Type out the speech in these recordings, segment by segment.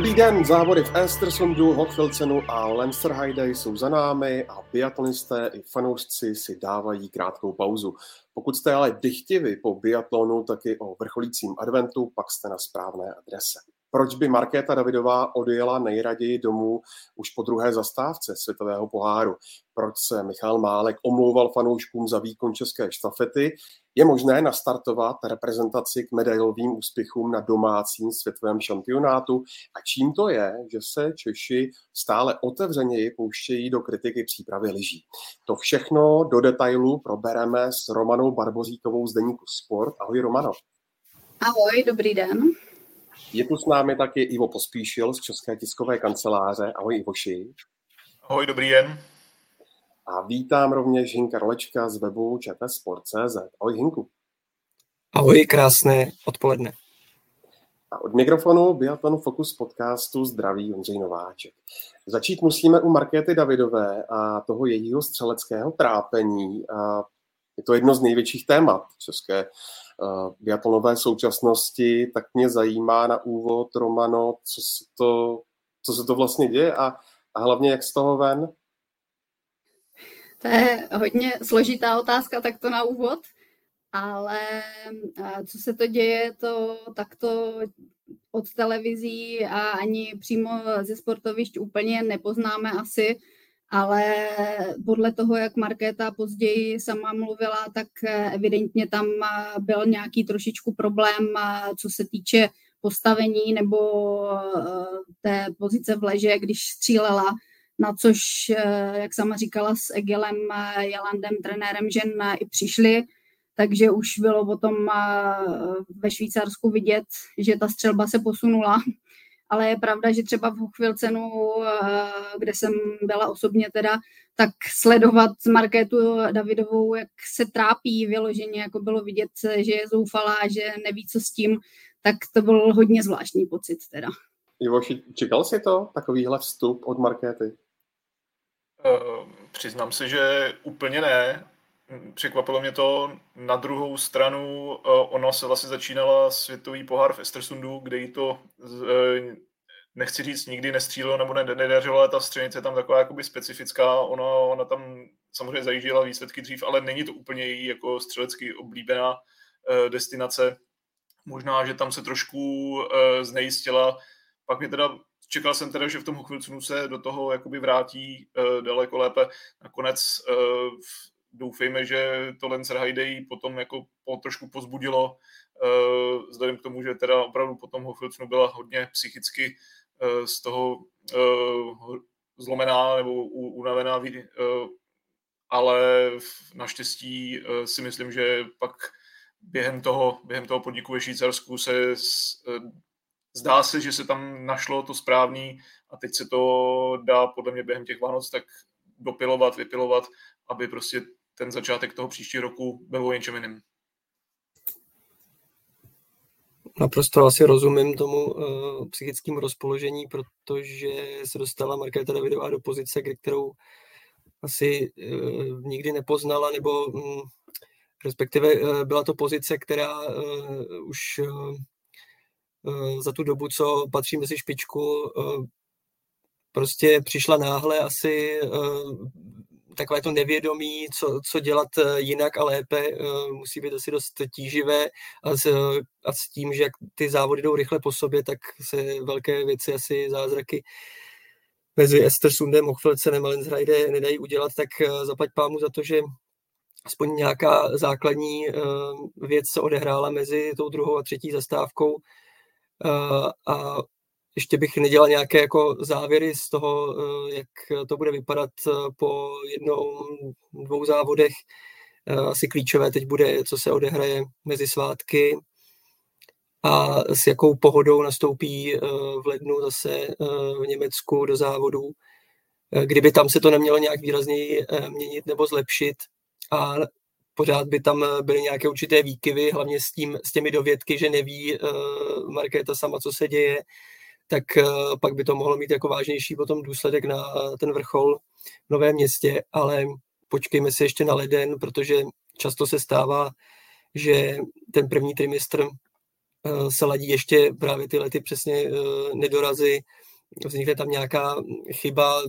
Dobrý den, závody v Estersundu, Hochfilzenu a Lenzerheide jsou za námi a biatlonisté i fanoušci si dávají krátkou pauzu. Pokud jste ale dychtivi po biatlonu, taky o vrcholícím adventu, pak jste na správné adrese. Proč by Markéta Davidová odjela nejraději domů už po druhé zastávce světového poháru? Proč se Michal Málek omlouval fanouškům za výkon české štafety? Je možné nastartovat reprezentaci k medailovým úspěchům na domácím světovém šampionátu? A čím to je, že se Češi stále otevřeněji pouštějí do kritiky přípravy lyží? To všechno do detailu probereme s Romanou Barboříkovou z Deníku Sport. Ahoj Romano. Ahoj, dobrý den. Je tu s námi taky Ivo Pospíšil z České tiskové kanceláře. Ahoj Ivoši. Ahoj, dobrý den. A vítám rovněž Hinka Rolečka z webu čtsport.cz. Ahoj Hinku. Ahoj, krásné odpoledne. A od mikrofonu Biathlon Focus podcastu zdraví Ondřej Nováček. Začít musíme u Markéty Davidové a toho jejího střeleckého trápení. A je to jedno z největších témat české uh, biatlonové současnosti, tak mě zajímá na úvod, Romano, co se to, co se to vlastně děje a, a hlavně jak z toho ven? To je hodně složitá otázka takto na úvod, ale co se to děje, to takto od televizí a ani přímo ze sportovišť úplně nepoznáme asi, ale podle toho, jak Markéta později sama mluvila, tak evidentně tam byl nějaký trošičku problém, co se týče postavení nebo té pozice v leže, když střílela, na což, jak sama říkala, s Egelem Jalandem, trenérem žen i přišli, takže už bylo potom ve Švýcarsku vidět, že ta střelba se posunula ale je pravda, že třeba v Chvilcenu, eh, kde jsem byla osobně teda, tak sledovat Markétu Davidovou, jak se trápí vyloženě, jako bylo vidět, že je zoufalá, že neví, co s tím, tak to byl hodně zvláštní pocit teda. Ivo, čekal jsi to, takovýhle vstup od Markéty? Uh, přiznám se, že úplně ne. Překvapilo mě to. Na druhou stranu, uh, ona se vlastně začínala světový pohár v Estersundu, kde jí to, uh, nechci říct, nikdy nestřílilo nebo nedařilo, ale ta střenice je tam taková jakoby specifická. Ona, ona tam samozřejmě zajížděla výsledky dřív, ale není to úplně její jako střelecky oblíbená destinace. Možná, že tam se trošku znejistila. Pak mě teda čekal jsem teda, že v tom Hochvilcunu se do toho jakoby vrátí uh, daleko lépe. Nakonec uh, doufejme, že to Lenzerheide potom jako po, trošku pozbudilo, uh, vzhledem k tomu, že teda opravdu potom Hofilcnu byla hodně psychicky uh, z toho uh, zlomená nebo unavená, uh, ale naštěstí uh, si myslím, že pak během toho, během toho podniku ve Švýcarsku se uh, zdá se, že se tam našlo to správný a teď se to dá podle mě během těch Vánoc tak dopilovat, vypilovat, aby prostě ten začátek toho příštího roku byl o něčem jiným. Naprosto asi rozumím tomu uh, psychickému rozpoložení, protože se dostala Markéta Davidová do pozice, kterou asi uh, nikdy nepoznala, nebo um, respektive uh, byla to pozice, která uh, už uh, za tu dobu, co patří mezi špičku, uh, prostě přišla náhle asi uh, takové to nevědomí, co, co dělat eh, jinak a lépe, eh, musí být asi dost tíživé. A s, a s tím, že jak ty závody jdou rychle po sobě, tak se velké věci, asi zázraky mezi Estersundem, Hochfelcenem a Lenzreide nedají udělat, tak eh, zaplať pámu za to, že aspoň nějaká základní věc se odehrála mezi tou druhou a třetí zastávkou a ještě bych nedělal nějaké jako závěry z toho, eh, jak to bude vypadat eh, po jednou, dvou závodech. Eh, asi klíčové teď bude, co se odehraje mezi svátky a s jakou pohodou nastoupí v lednu zase v Německu do závodů. Kdyby tam se to nemělo nějak výrazněji měnit nebo zlepšit a pořád by tam byly nějaké určité výkyvy, hlavně s, tím, s těmi dovědky, že neví Markéta sama, co se děje, tak eh, pak by to mohlo mít jako vážnější potom důsledek na ten vrchol v Novém městě, ale počkejme si ještě na leden, protože často se stává, že ten první trimestr se ladí ještě právě ty přesně nedorazy, vznikne tam nějaká chyba,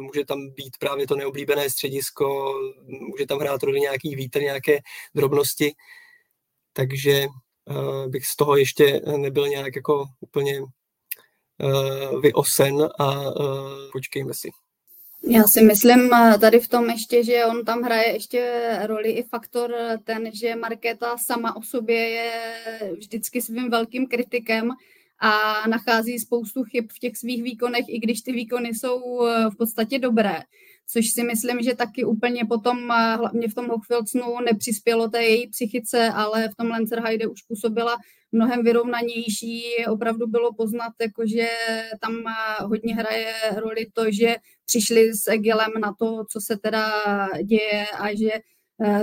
může tam být právě to neoblíbené středisko, může tam hrát roli nějaký vítr, nějaké drobnosti, takže bych z toho ještě nebyl nějak jako úplně vyosen a počkejme si. Já si myslím tady v tom ještě, že on tam hraje ještě roli i faktor ten, že Markéta sama o sobě je vždycky svým velkým kritikem a nachází spoustu chyb v těch svých výkonech, i když ty výkony jsou v podstatě dobré což si myslím, že taky úplně potom, hlavně v tom Hochfilcnu, nepřispělo té její psychice, ale v tom Lancerheide už působila mnohem vyrovnanější. Opravdu bylo poznat, jako že tam hodně hraje roli to, že přišli s Egilem na to, co se teda děje a že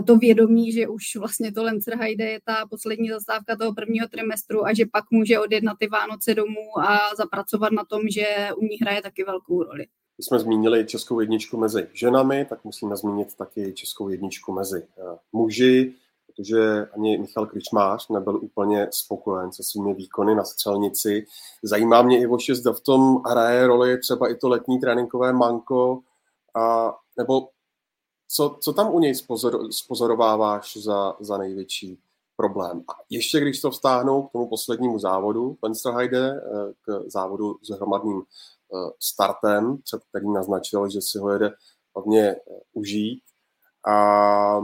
to vědomí, že už vlastně to Lancerheide je ta poslední zastávka toho prvního trimestru a že pak může odjet na ty Vánoce domů a zapracovat na tom, že u ní hraje taky velkou roli. Když jsme zmínili českou jedničku mezi ženami, tak musíme zmínit taky českou jedničku mezi eh, muži, protože ani Michal Kričmář nebyl úplně spokojen se svými výkony na střelnici. Zajímá mě i že zda v tom hraje roli třeba i to letní tréninkové manko, a, nebo co, co tam u něj spozor, spozorováváš za, za největší problém. A ještě když to vztáhnou k tomu poslednímu závodu, Fensterheide, eh, k závodu s hromadným Eh, startem, před kterým naznačil, že si ho jede hodně eh, užít. A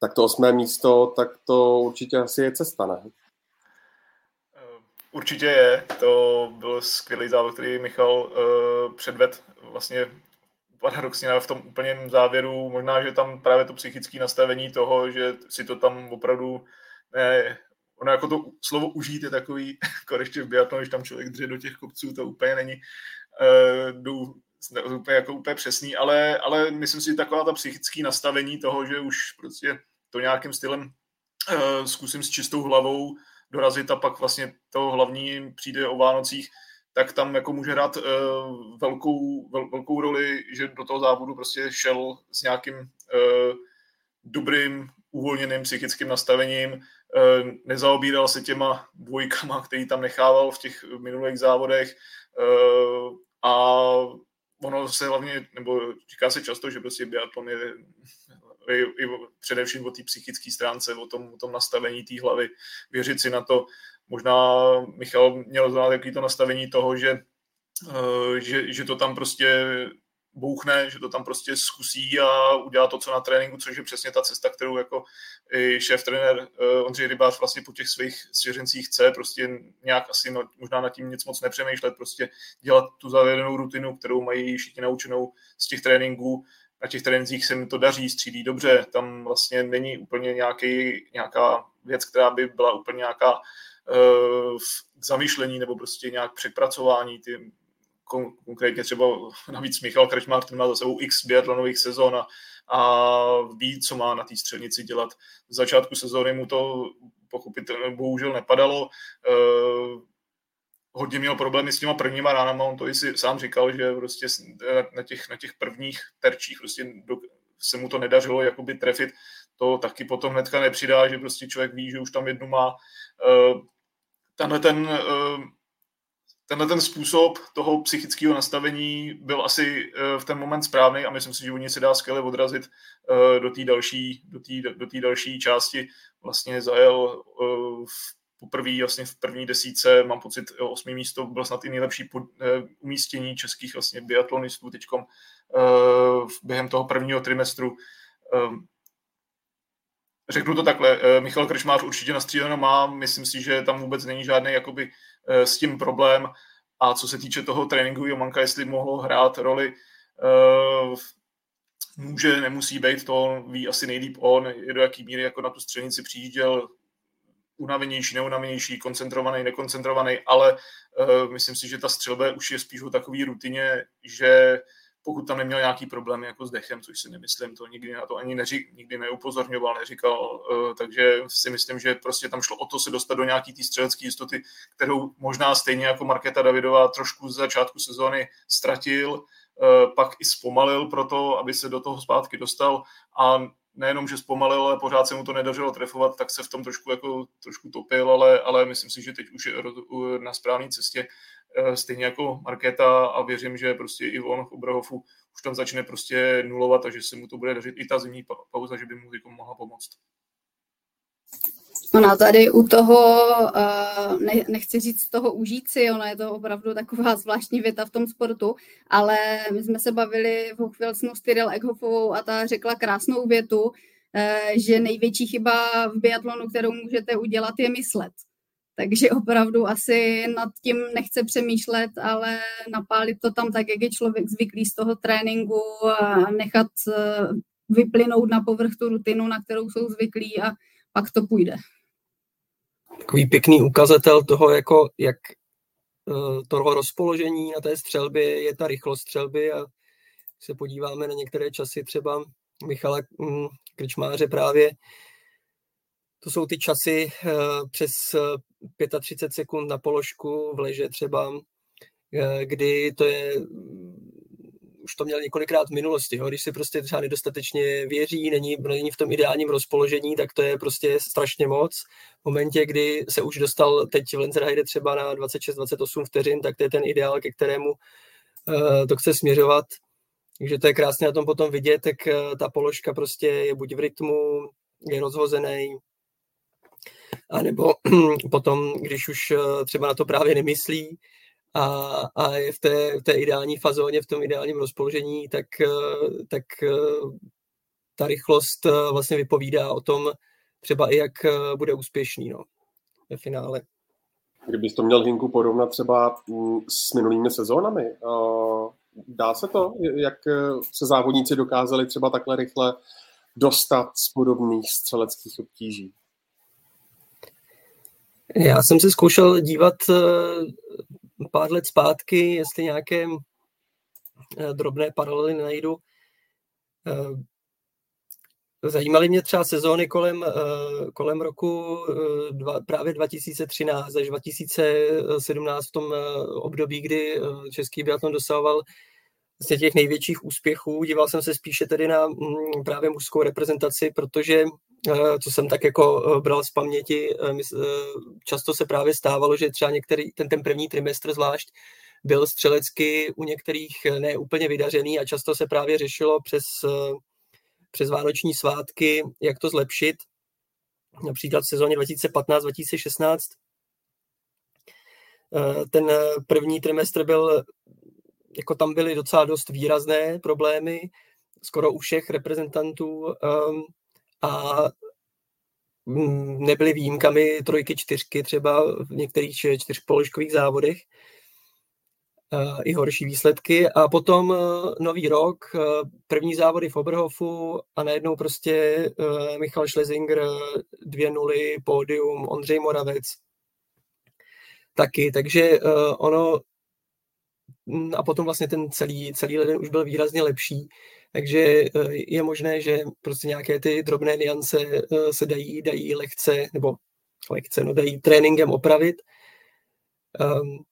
tak to osmé místo, tak to určitě asi je cesta, ne? Určitě je. To byl skvělý závod, který Michal uh, předved vlastně paradoxně v tom úplném závěru. Možná, že tam právě to psychické nastavení toho, že si to tam opravdu ne, ono jako to slovo užít je takový, jako ještě v biatlonu, když tam člověk dře do těch kopců, to úplně není uh, úplně, jako úplně přesný, ale, ale myslím si, že taková ta psychické nastavení toho, že už prostě to nějakým stylem uh, zkusím s čistou hlavou dorazit a pak vlastně to hlavní přijde o Vánocích, tak tam jako může hrát uh, velkou, vel, velkou roli, že do toho závodu prostě šel s nějakým uh, dobrým, uvolněným psychickým nastavením, uh, nezaobíral se těma dvojkama, který tam nechával v těch minulých závodech, a ono se hlavně, nebo říká se často, že prostě biatlon je i, i především o té psychické stránce, o tom, o tom nastavení té hlavy, věřit si na to. Možná Michal měl znát jaký to nastavení toho, že, eh, že, že to tam prostě bouchne, že to tam prostě zkusí a udělá to, co na tréninku, což je přesně ta cesta, kterou jako i šéf trenér uh, Ondřej Rybář vlastně po těch svých svěřencích chce, prostě nějak asi no, možná nad tím nic moc nepřemýšlet, prostě dělat tu zavedenou rutinu, kterou mají všichni naučenou z těch tréninků. Na těch trénincích se mi to daří, střílí dobře, tam vlastně není úplně nějaký, nějaká věc, která by byla úplně nějaká k zamýšlení nebo prostě nějak přepracování. Ty konkrétně třeba navíc Michal Krečmár, ten má za sebou x biatlonových sezon a, a ví, co má na té střelnici dělat. V začátku sezóny mu to pochopitelně bohužel nepadalo. Uh, hodně měl problémy s těma prvníma ránama, on to i si sám říkal, že prostě na těch, na těch prvních terčích prostě do, se mu to nedařilo jakoby trefit, to taky potom hnedka nepřidá, že prostě člověk ví, že už tam jednu má. Uh, tenhle ten uh, tenhle ten způsob toho psychického nastavení byl asi uh, v ten moment správný a myslím si, že oni se dá skvěle odrazit uh, do té další, do do další části. Vlastně zajel v poprvé vlastně v první desíce, mám pocit, osmý místo byl snad i nejlepší pod, umístění českých vlastně biatlonistů uh, během toho prvního trimestru. Řeknu to takhle, Michal Kršmář určitě nastříleno má, myslím si, že tam vůbec není žádný jakoby Eh, s tím problém. A co se týče toho tréninkového manka, jestli mohlo hrát roli, eh, může, nemusí být, to ví asi nejlíp on, je do jaký míry jako na tu střelnici přijížděl, unavenější, neunavenější, koncentrovaný, nekoncentrovaný, ale uh, myslím si, že ta střelba už je spíš o takové rutině, že pokud tam neměl nějaký problém jako s dechem, což si nemyslím, to nikdy na to ani neřík, nikdy neupozorňoval, neříkal, uh, takže si myslím, že prostě tam šlo o to se dostat do nějaký té střelecké jistoty, kterou možná stejně jako Markéta Davidová trošku z začátku sezóny ztratil, uh, pak i zpomalil pro to, aby se do toho zpátky dostal a nejenom, že zpomalil, ale pořád se mu to nedařilo trefovat, tak se v tom trošku, jako, trošku topil, ale, ale myslím si, že teď už je na správné cestě, eh, stejně jako Markéta a věřím, že prostě i on v Obrahofu už tam začne prostě nulovat a že se mu to bude dařit i ta zimní pauza, že by mu jako mohla pomoct. Ona tady u toho, eh, ne, nechci říct toho užít si, ona je to opravdu taková zvláštní věta v tom sportu, ale my jsme se bavili v Hochfilsnu s Tyrell Eghoffovou a ta řekla krásnou větu, eh, že největší chyba v biatlonu, kterou můžete udělat, je myslet. Takže opravdu asi nad tím nechce přemýšlet, ale napálit to tam tak, jak je člověk zvyklý z toho tréninku a nechat eh, vyplynout na povrch tu rutinu, na kterou jsou zvyklí a pak to půjde. Takový pěkný ukazatel toho, jako, jak uh, toho rozpoložení na té střelbě je ta rychlost střelby a se podíváme na některé časy třeba Michala um, Krčmáře právě, to jsou ty časy uh, přes 35 sekund na položku v leže třeba, kdy to je už to měl několikrát v minulosti. Jo? Když si prostě třeba nedostatečně věří, není, není v tom ideálním rozpoložení, tak to je prostě strašně moc. V momentě, kdy se už dostal teď v Lenzerheide třeba na 26-28 vteřin, tak to je ten ideál, ke kterému uh, to chce směřovat. Takže to je krásně na tom potom vidět, tak uh, ta položka prostě je buď v rytmu, je rozhozený, a nebo potom, když už uh, třeba na to právě nemyslí, a, a je v té, v té ideální fazóně, v tom ideálním rozpoložení, tak, eh, tak eh, ta rychlost eh, vlastně vypovídá o tom třeba i jak bude úspěšný no, ve finále. Kdybys to měl Hinku porovnat třeba mm, s minulými sezónami, dá se to, jak se závodníci dokázali třeba takhle rychle dostat z podobných střeleckých obtíží? Já jsem se zkoušel dívat pár let zpátky, jestli nějaké eh, drobné paralely najdu. Eh, zajímaly mě třeba sezóny kolem, eh, kolem roku dva, právě 2013 až 2017 v tom období, kdy český biatlon dosahoval vlastně těch největších úspěchů. Díval jsem se spíše tedy na mm, právě mužskou reprezentaci, protože co jsem tak jako eh, bral z paměti, eh, často se právě stávalo, že třeba některý, ten, ten první trimestr zvlášť byl střelecky u některých ne úplně vydařený a často se právě řešilo přes, přes vánoční svátky, jak to zlepšit. Například v sezóně 2015-2016 ten první trimestr byl, jako tam byly docela dost výrazné problémy, skoro u všech reprezentantů a nebyly výjimkami trojky, čtyřky třeba v některých čtyřpoložkových závodech i horší výsledky. A potom e, nový rok, e, první závody v Oberhofu a najednou prostě e, Michal Schlesinger, dvě nuly, pódium, Ondřej Moravec taky. Takže ono a potom vlastně ten celý, celý leden už byl výrazně lepší. Takže eh, je možné, že prostě nějaké ty drobné niance eh, se dají, dají lehce, nebo lehce, no dají tréninkem opravit. Um,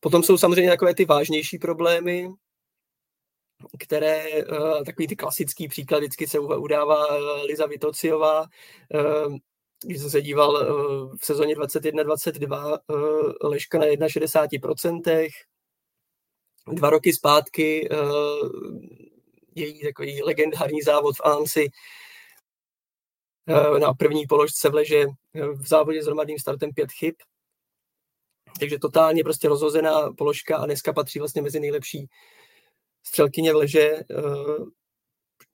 potom jsou samozřejmě takové ty vážnější problémy, které, uh, takový ty klasický příklad vždycky se udává Liza Vitociová, uh, když jsem se díval v sezóně 21-22, uh, Leška na 61%, dva roky zpátky její takový legendární závod v Ansi eh, na první položce vleže eh, v závodě s hromadným startem pět chyb. Takže totálně prostě rozhozená položka a dneska patří vlastně mezi nejlepší střelkyně vleže. Eh,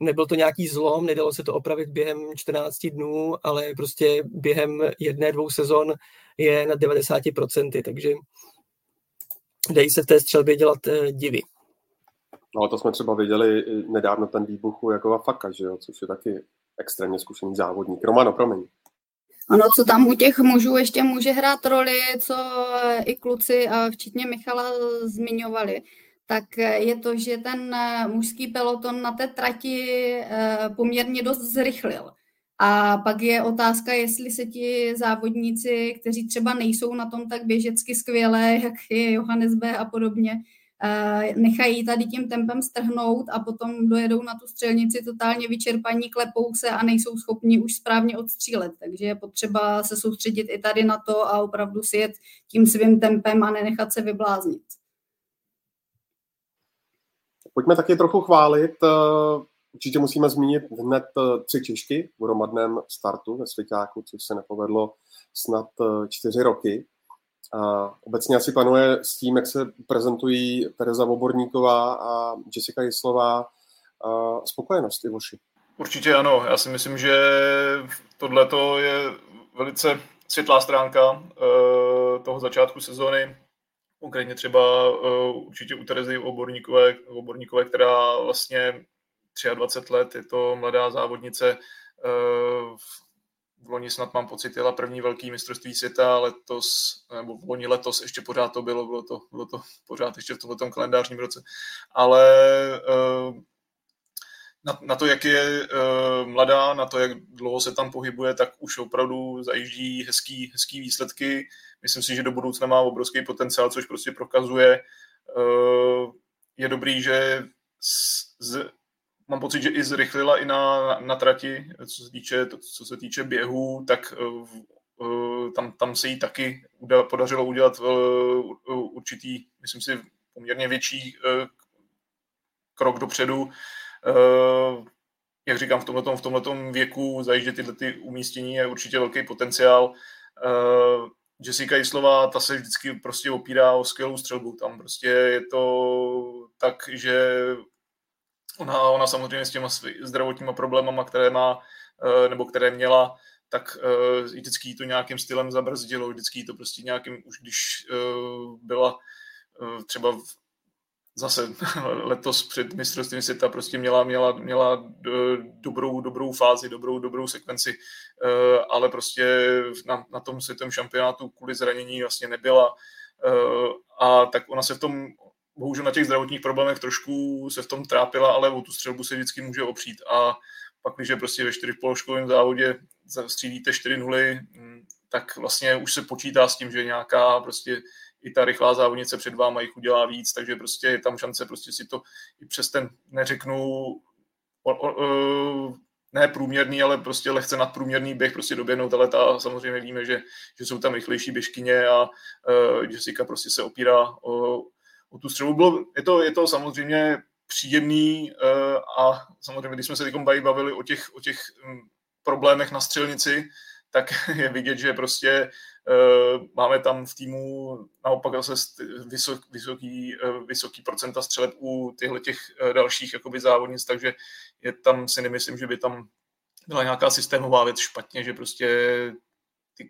nebyl to nějaký zlom, nedalo se to opravit během 14 dnů, ale prostě během jedné, dvou sezon je na 90%, takže dají se v té střelbě dělat divy. No to jsme třeba viděli nedávno ten výbuch u Jakova Faka, že jo, což je taky extrémně zkušený závodník. Romano, promiň. Ano, co tam u těch mužů ještě může hrát roli, co i kluci, včetně Michala, zmiňovali, tak je to, že ten mužský peloton na té trati eh, poměrně dost zrychlil. A pak je otázka, jestli se ti závodníci, kteří třeba nejsou na tom tak běžecky skvělé, jak je Johannes B. a podobně, nechají tady tím tempem strhnout a potom dojedou na tu střelnici totálně vyčerpaní, klepou se a nejsou schopni už správně odstřílet. Takže je potřeba se soustředit i tady na to a opravdu si jet tím svým tempem a nenechat se vybláznit. Pojďme taky trochu chválit. Určitě musíme zmínit hned tři Češky v hromadném startu ve Svěťáku, což se nepovedlo snad čtyři roky. A obecně asi panuje s tím, jak se prezentují Tereza Voborníková a Jessica Jislová spokojenost Ivoši. Určitě ano. Já si myslím, že tohle je velice světlá stránka eh, toho začátku sezóny. Konkrétně třeba eh, určitě u Terezy Oborníkové, Oborníkové, která vlastně 23 let, je to mladá závodnice, eh, v loni snad mám pocit, jela první velký mistrovství světa, letos, nebo v loni letos ještě pořád to bylo, bylo to, bylo to pořád ještě v tomto kalendářním roce. Ale uh, na, na to, jak je uh, mladá, na to, jak dlouho se tam pohybuje, tak už opravdu zajíždí hezký, hezký výsledky. Myslím si, že do budoucna má obrovský potenciál, což prostě prokazuje. Uh, je dobrý, že z, z, mám pocit, že i zrychlila i na, na, na trati, co se týče, to, co se týče běhu, tak uh, tam, tam se jí taky uda, podařilo udělat uh, určitý, myslím si, poměrně větší krok dopředu. Jak říkám, v tomhletom, v tomhletom věku zajíždět tyhle ty umístění je určitě velký potenciál. Jessica Jislová, ta se vždycky prostě opírá o skvělou střelbu. Tam prostě je to tak, že Ona, ona samozřejmě s těma zdravotníma problémama, které má, eh, nebo které měla, tak uh, vždycky to nějakým stylem zabrzdilo, vždycky to prostě nějakým, už když uh, byla třeba v, zase letos před mistrovstvím světa prostě měla, měla, měla dobrou, dobrou fázi, dobrou, dobrou sekvenci, ale prostě na, na tom světovém šampionátu kvůli zranění vlastně nebyla a tak ona se v tom bohužel na těch zdravotních problémech trošku se v tom trápila, ale o tu střelbu se vždycky může opřít. A pak, když prostě ve čtyřpoložkovém závodě střílíte 4 nuly, mm, tak vlastně už se počítá s tím, že nějaká prostě i ta rychlá závodnice před váma jich udělá víc, takže prostě je tam šance prostě si to i přes ten, neřeknu, o, o, o, ne průměrný, ale prostě lehce nadprůměrný běh prostě doběhnout, ale ta samozřejmě víme, že, že jsou tam rychlejší běžkyně a uh, Jessica prostě se opírá o, o tu střelu. Bylo, je, to, je to samozřejmě příjemný uh, a samozřejmě, když jsme se teď bavili o těch, o těch um, problémech na střelnici, tak je vidět, že prostě uh, máme tam v týmu naopak zase vysok, vysoký, uh, vysoký procenta střeleb u těchto těch dalších jakoby závodnic, takže je tam si nemyslím, že by tam byla nějaká systémová věc špatně, že prostě ty,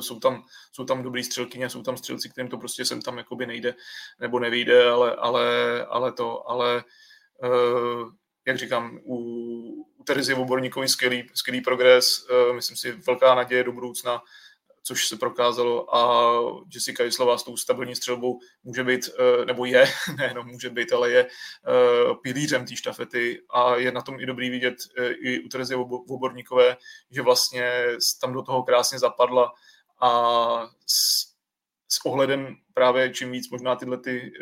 jsou, tam, jsou tam dobrý střelkyně, jsou tam střelci, kterým to prostě sem tam jakoby nejde nebo nevyjde, ale, ale, ale to, ale uh, jak říkám, u, u Terezy Oborníkovi skvělý, skvělý progres, uh, myslím si velká naděje do budoucna, což se prokázalo a Jessica Jislová s tou stabilní střelbou může být, eh, nebo je, nejenom může být, ale je eh, pilířem té štafety a je na tom i dobrý vidět eh, i u Terezy Voborníkové, že vlastně tam do toho krásně zapadla a s, s ohledem právě čím víc možná tyhle ty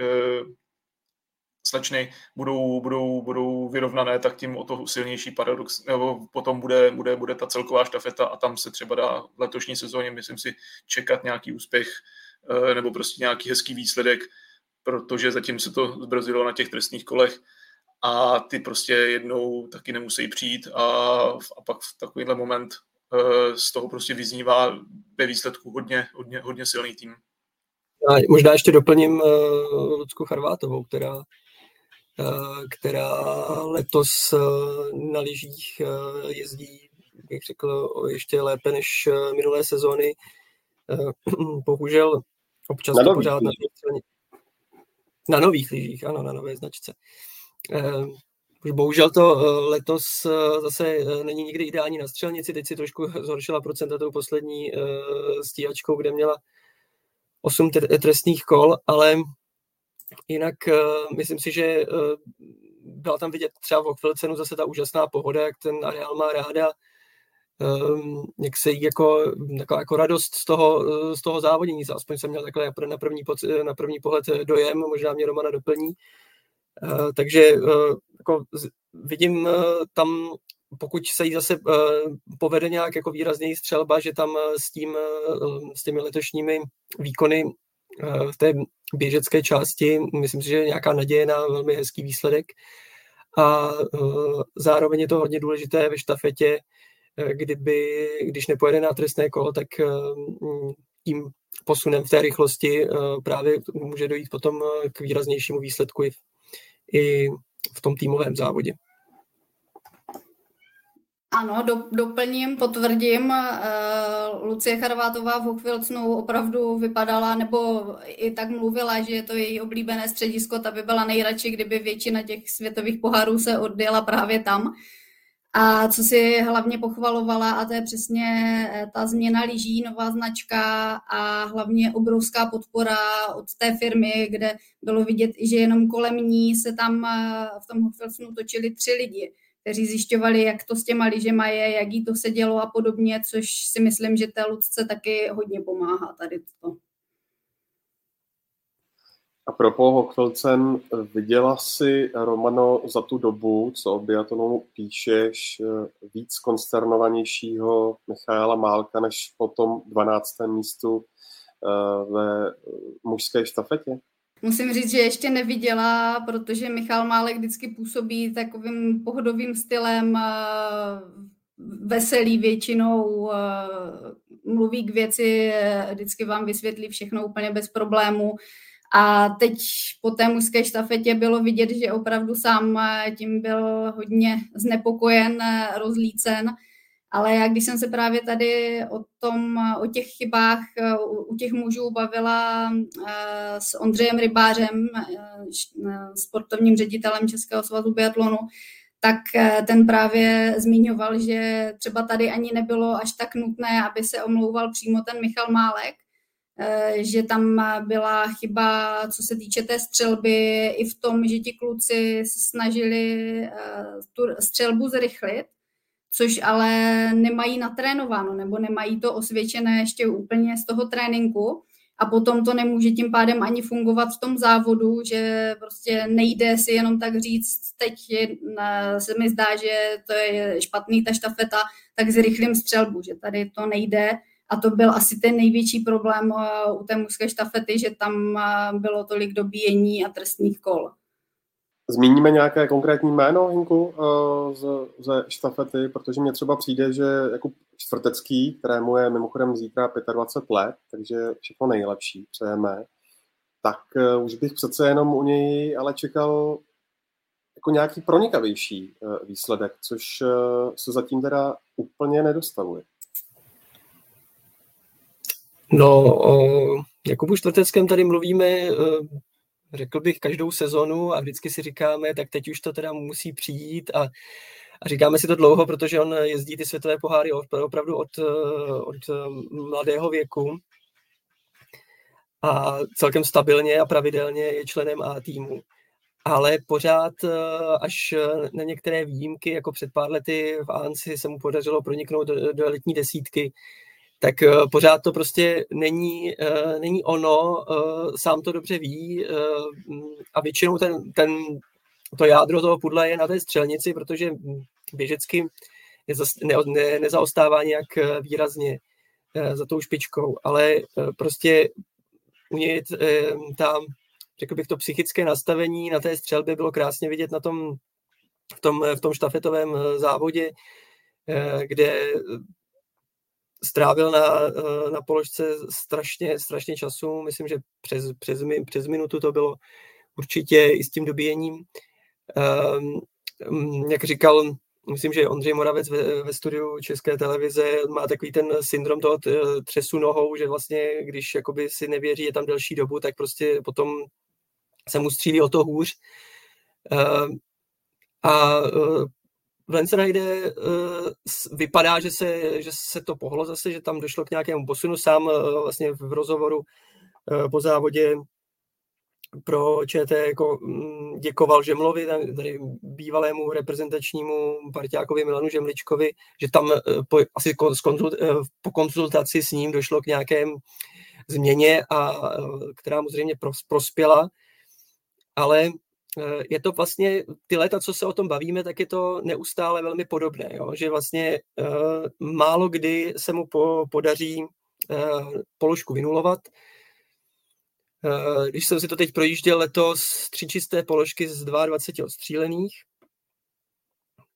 slečny budou, budou, budou vyrovnané, tak tím o to silnější paradox, nebo potom bude, bude, bude ta celková štafeta a tam se třeba dá v letošní sezóně, myslím si, čekat nějaký úspěch eh, nebo prostě nějaký hezký výsledek, protože zatím se to zbrzilo na těch trestních kolech a ty prostě jednou taky nemusí přijít a, a pak v takovýhle moment eh, z toho prostě vyznívá ve výsledku hodně, hodně, hodně silný tým. A možná ještě doplním uh, Lucku Charvátovou, která která letos eh, na lyžích eh, jezdí, bych řekl, ještě lépe než minulé sezóny. Bohužel občas na to pořád na, na nových lyžích, ano, na nové značce. Už bohužel to letos zase není nikdy ideální na střelnici, teď si trošku zhoršila procenta tou poslední stíhačkou, kde měla 8 trestných kol, ale Jinak uh, myslím si, že uh, byla tam vidět třeba v Okvilcenu zase ta úžasná pohoda, jak ten areál má ráda. um, jak se jí jako, taková jako radost z toho, z toho závodění. Aspoň jsem měl takhle na první, na první pohled dojem, možná mě Romana doplní. Uh, takže uh, jako vidím uh, tam, pokud se jí zase uh, povede nějak jako výrazněji střelba, že tam s tím, uh, s těmi letošními výkony uh, v té běžecké části, myslím si, že je nějaká naděje na velmi hezký výsledek. A uh, zároveň je to hodně důležité ve štafetě, Eh, kdyby, když nepojede na trestné kolo, tak eh, tím posunem v té rychlosti eh, právě může dojít potom k výraznějšímu výsledku i v tom týmovém závodě. Ano, do, doplním, potvrdím. Uh, Lucie Charvátová v Hochfilcnu opravdu vypadala, nebo i tak mluvila, že je to její oblíbené středisko, ta by byla nejradši, kdyby většina těch světových pohárů se odjela právě tam. A co si hlavně pochvalovala, a to je přesně eh, ta změna lyží, nová značka a hlavně obrovská podpora od té firmy, kde bylo vidět, že jenom kolem ní se tam eh, v tom Hochfilsnu točili tři lidi, kteří zjišťovali, jak to s těma lyžema je, jak jí to sedělo a podobně, což si myslím, že té Lucce taky hodně pomáhá tady to. A pro Hochfeldsen, viděla si, Romano, za tu dobu, co o biatonu píšeš, víc konsternovanějšího Michaela Málka než po tom 12. místu eh, ve mužské štafetě? Musím říct, že ještě neviděla, protože Michal Málek vždycky působí takovým pohodovým stylem, eh, veselý většinou, eh, mluví k věci, vždycky vám vysvětlí všechno úplně bez problému. A teď po té mužské štafetě bylo vidět, že opravdu sám eh, tím byl hodně znepokojen, rozlícen. Ale já, když jsem se právě tady o tom, eh, o těch chybách u těch mužů bavila s Ondřejem Rybářem, sportovním ředitelem Českého svazu biatlonu, tak ten právě zmiňoval, že třeba tady ani nebylo až tak nutné, aby se omlouval přímo ten Michal Málek, Eh, že tam byla chyba, co se týče té střelby, i v tom, že ti kluci se snažili eh, tu střelbu zrychlit, což ale nemají natrénováno, nebo nemají to osvědčené ještě úplně z toho tréninku a potom to nemůže tím pádem ani fungovat v tom závodu, že prostě nejde si jenom tak říct, teď je, se mi zdá, že to je špatný ta štafeta, tak zrychlím střelbu, že tady to nejde a to byl asi ten největší problém eh, u té mužské štafety, že tam eh, bylo tolik dobíjení a trestních kol. Zmíníme nějaké konkrétní jméno, Hinku, eh, ze štafety, protože mně třeba přijde, že jako Čtvrtecký, kterému je mimochodem zítra 25 let, takže všechno nejlepší přejeme, tak už bych přece jenom u něj ale čekal jako nějaký pronikavější výsledek, což se zatím teda úplně nedostavuje. No, o Jakubu Čtvrteckém tady mluvíme, řekl bych, každou sezonu a vždycky si říkáme, tak teď už to teda musí přijít a, a říkáme si to dlouho, protože on jezdí ty světové poháry opravdu od, od e, mladého věku a celkem stabilně a pravidelně je členem A týmu. Ale pořád až na některé výjimky, jako před pár lety v Ansi se mu podařilo proniknout do, do elitní desítky, tak uh, pořád to prostě není, uh, není ono, uh, sám to dobře ví uh, a většinou ten, ten, to jádro toho pudla je na té střelnici, protože běžecky ne, ne, nezaostává nějak výrazně za tou špičkou, ale prostě u něj uh, ta, řekl bych, to psychické nastavení na té střelbě bylo krásně vidět na tom, v tom, v tom štafetovém závodě, kde strávil na, eh, na položce strašně, strašně času, myslím, že přes, přes, přes minutu to bylo určitě i s tím dobíjením. Um, jak říkal, myslím, že Ondřej Moravec ve, ve studiu České televize má takový ten syndrom toho třesu nohou, že vlastně, když jakoby si nevěří, je tam delší dobu, tak prostě potom se mu střílí o to hůř. Uh, a uh, v Lensride uh, vypadá, že se, že se to pohlo zase, že tam došlo k nějakému posunu. Sám uh, vlastně v rozhovoru uh, po závodě pro ČT jako mm, děkoval Žemlovi, tady bývalému reprezentačnímu partiákovi Milanu Žemličkovi, že tam eh, po, asi eh, po konzultaci s ním došlo k nějakém změně, a, eh, která mu zřejmě prospěla, ale je to vlastně, ty léta, co se o tom bavíme, tak je to neustále velmi podobné, jo? že vlastně uh, málo kdy se mu po, podaří uh, položku vynulovat, Eh, když jsem si to teď projížděl letos, tři čisté položky z 22 odstřílených.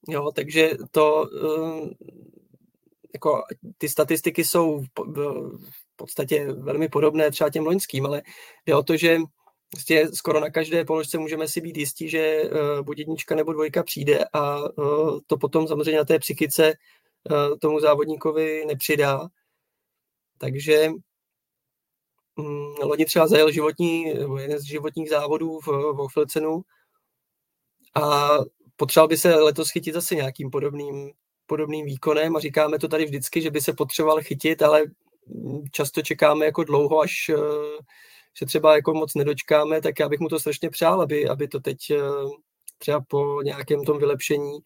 Jo, takže to eh, jako ty statistiky jsou v podstatě velmi podobné třeba těm loňským, ale jde o to, že vlastně skoro na každé položce můžeme si být jistí, že eh, buď jednička nebo dvojka přijde a to potom samozřejmě na té psychice tomu závodníkovi nepřidá. Takže Mm, loni třeba zajel životní, jeden z životních závodů v, Ofilcenu a potřeboval by se letos chytit zase nějakým podobným, podobným výkonem a říkáme to tady vždycky, že by se potřeboval chytit, ale často čekáme jako dlouho, až eh, se třeba jako moc nedočkáme, tak já bych mu to strašně přál, aby, aby to teď eh, třeba po nějakém tom vylepšení,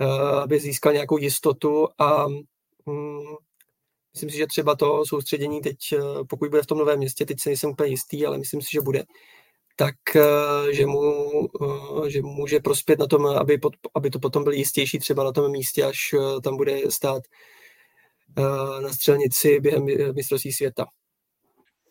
eh, aby získal nějakou jistotu a mm, Myslím si, že třeba to soustředění teď, eh, pokud bude v tom novém městě, teď se nejsem úplně jistý, ale myslím si, že bude, tak že mu, že může prospět na tom, aby, pod, aby to potom byl jistější třeba na tom místě, až tam bude stát na střelnici během mistrovství světa.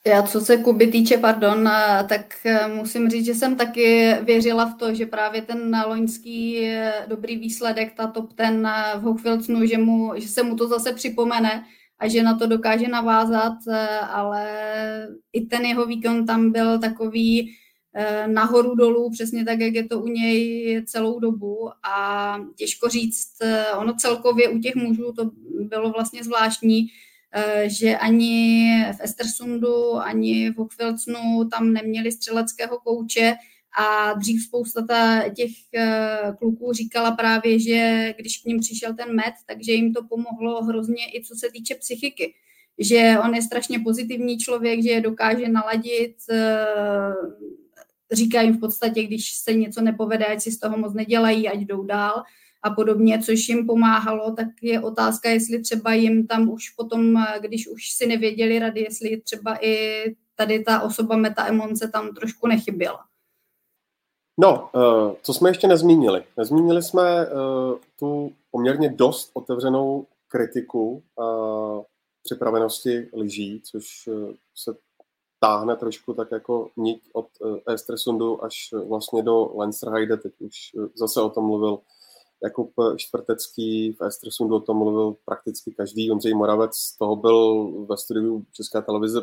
Já, co se Kuby týče, pardon, tak musím říct, že jsem taky věřila v to, že právě ten loňský dobrý výsledek, ta top ten v Hochfilcnu, že, mu, že se mu to zase připomene, a že na to dokáže navázat, ale i ten jeho výkon tam byl takový nahoru dolů, přesně tak, jak je to u něj celou dobu. A těžko říct, ono celkově u těch mužů to bylo vlastně zvláštní, že ani v Estersundu, ani v Hochfilcnu tam neměli střeleckého kouče, a dřív spousta ta, těch uh, kluků říkala právě, že když k ním přišel ten med, takže jim to pomohlo hrozně i co se týče psychiky. Že on je strašně pozitivní člověk, že je dokáže naladit, uh, říká jim v podstatě, když se něco nepovede, ať si z toho moc nedělají, ať jdou dál a podobně, což jim pomáhalo, tak je otázka, jestli třeba jim tam už potom, když už si nevěděli rady, jestli třeba i tady ta osoba Meta Emonce tam trošku nechyběla. No, uh, co jsme ještě nezmínili? Nezmínili jsme uh, tu poměrně dost otevřenou kritiku uh, připravenosti lyží, což se táhne trošku tak jako niť od Estresundu až vlastně do Lenzerheide. Teď už zase o tom mluvil Jakub Čtvrtecký, v Estresundu o tom mluvil prakticky každý. Ondřej Moravec toho byl ve studiu České televize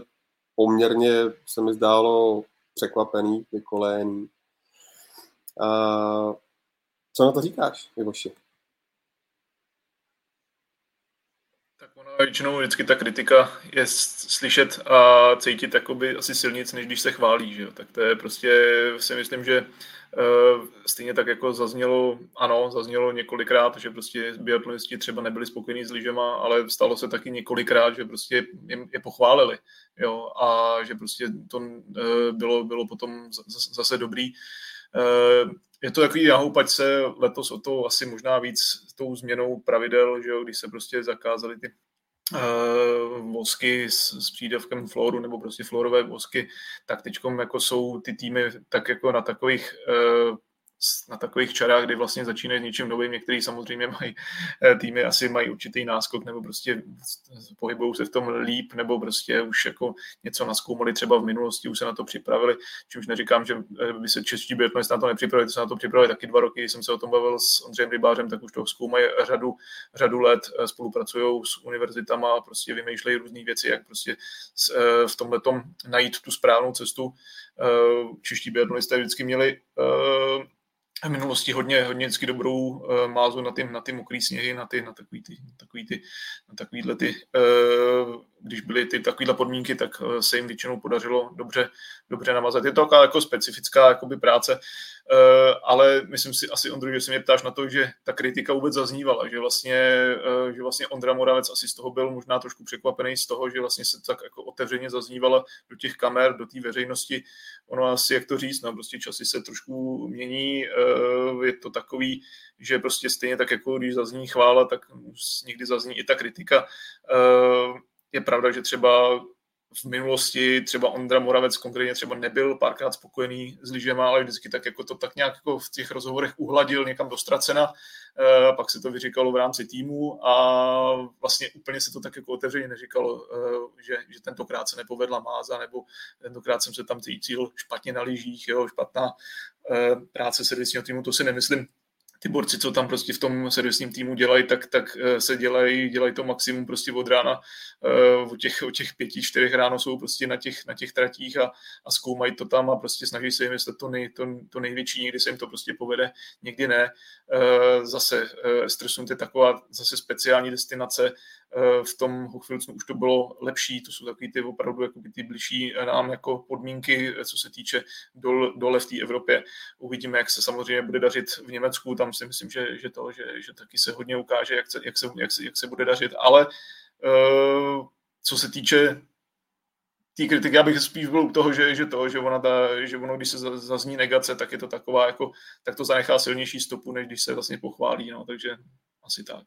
poměrně, se mi zdálo, překvapený, vykoléný Uh, co na to říkáš, Ivoši? Tak ono většinou vždycky ta kritika je slyšet a cítit jakoby asi silnic, než když se chválí, že? Tak to je prostě, si myslím, že stejně tak jako zaznělo, ano, zaznělo několikrát, že prostě biatlonisti třeba nebyli spokojení s lyžema, ale stalo se taky několikrát, že prostě jim je pochválili, jo, a že prostě to uh, bylo, bylo potom zase dobrý. Eh, je to takový nahoupač se letos o to asi možná víc s tou změnou pravidel, že jo, když se prostě zakázaly ty vosky s, s přídavkem floru nebo prostě florové vosky, tak teď jako jsou ty týmy tak jako na takových uh, na takových čarách, kdy vlastně začínají s něčím novým. Některý samozřejmě mají eh, týmy, asi mají určitý náskok, nebo prostě pohybují se v tom líp, nebo prostě už jako něco naskoumali třeba v minulosti, už se na to připravili. Čímž neříkám, že eh, by se čeští biatlonisti na to nepřipravili, to se na to připravili taky dva roky, když jsem se o tom bavil s Ondřejem Rybářem, tak už to zkoumají řadu, řadu let, eh, spolupracují s univerzitama a prostě vymýšlejí různé věci, jak prostě v tomhle najít tu správnou cestu. Čeští biatlonisté vždycky měli v minulosti hodně, hodně dobrou uh, mázu na ty, na ty mokrý sněhy, na, ty, na takový ty, takový ty, na takovýhle ty uh, když byly ty takovéhle podmínky, tak eh, se jim většinou podařilo dobře, dobře navazat. Je to taková jako specifická jakoby práce, ale myslím si asi, Ondru, že se mě ptáš na to, že ta kritika vůbec zaznívala, že vlastně, eh, že vlastně Ondra Moravec asi z toho byl možná trošku překvapený z toho, že vlastně se tak jako otevřeně zaznívala do těch kamer, do té veřejnosti. Ono asi, jak to říct, no prostě časy se trošku mění, je to takový, že prostě stejně tak, jako když zazní chvála, tak někdy zazní i ta kritika je pravda, že třeba v minulosti třeba Ondra Moravec konkrétně třeba nebyl párkrát spokojený s lyžema, ale vždycky tak jako to tak nějak jako v těch rozhovorech uhladil někam do ztracena, e, pak se to vyříkalo v rámci týmu a vlastně úplně se to tak jako otevřeně neříkalo, e, že, že tentokrát se nepovedla máza, nebo tentokrát jsem se tam cítil špatně na lyžích, jo, špatná e, práce servisního týmu, to si nemyslím ty borci, co tam prostě v tom servisním týmu dělají, tak, tak eh, se dělají, dělají to maximum prostě od rána. Uh, o těch, o těch pěti, čtyřech ráno jsou prostě na těch, na těch tratích a, a zkoumají to tam a prostě snaží se vymyslet to, nej, to, to největší, někdy se jim to prostě povede, někdy ne. Uh, zase Stresun je taková zase speciální destinace, v tom Hochfilcu už to bylo lepší, to jsou takový ty opravdu ty blížší nám jako podmínky, co se týče dole, dole v té Evropě. Uvidíme, jak se samozřejmě bude dařit v Německu, tam si myslím, že, že to, že, že taky se hodně ukáže, jak se, jak se, jak se, jak se bude dařit, ale co se týče tý kritiky, abych spíš byl u toho, že, že to, že ona ta, že ono, když se zazní negace, tak je to taková, jako, tak to zanechá silnější stopu, než když se vlastně pochválí, no, takže asi tak.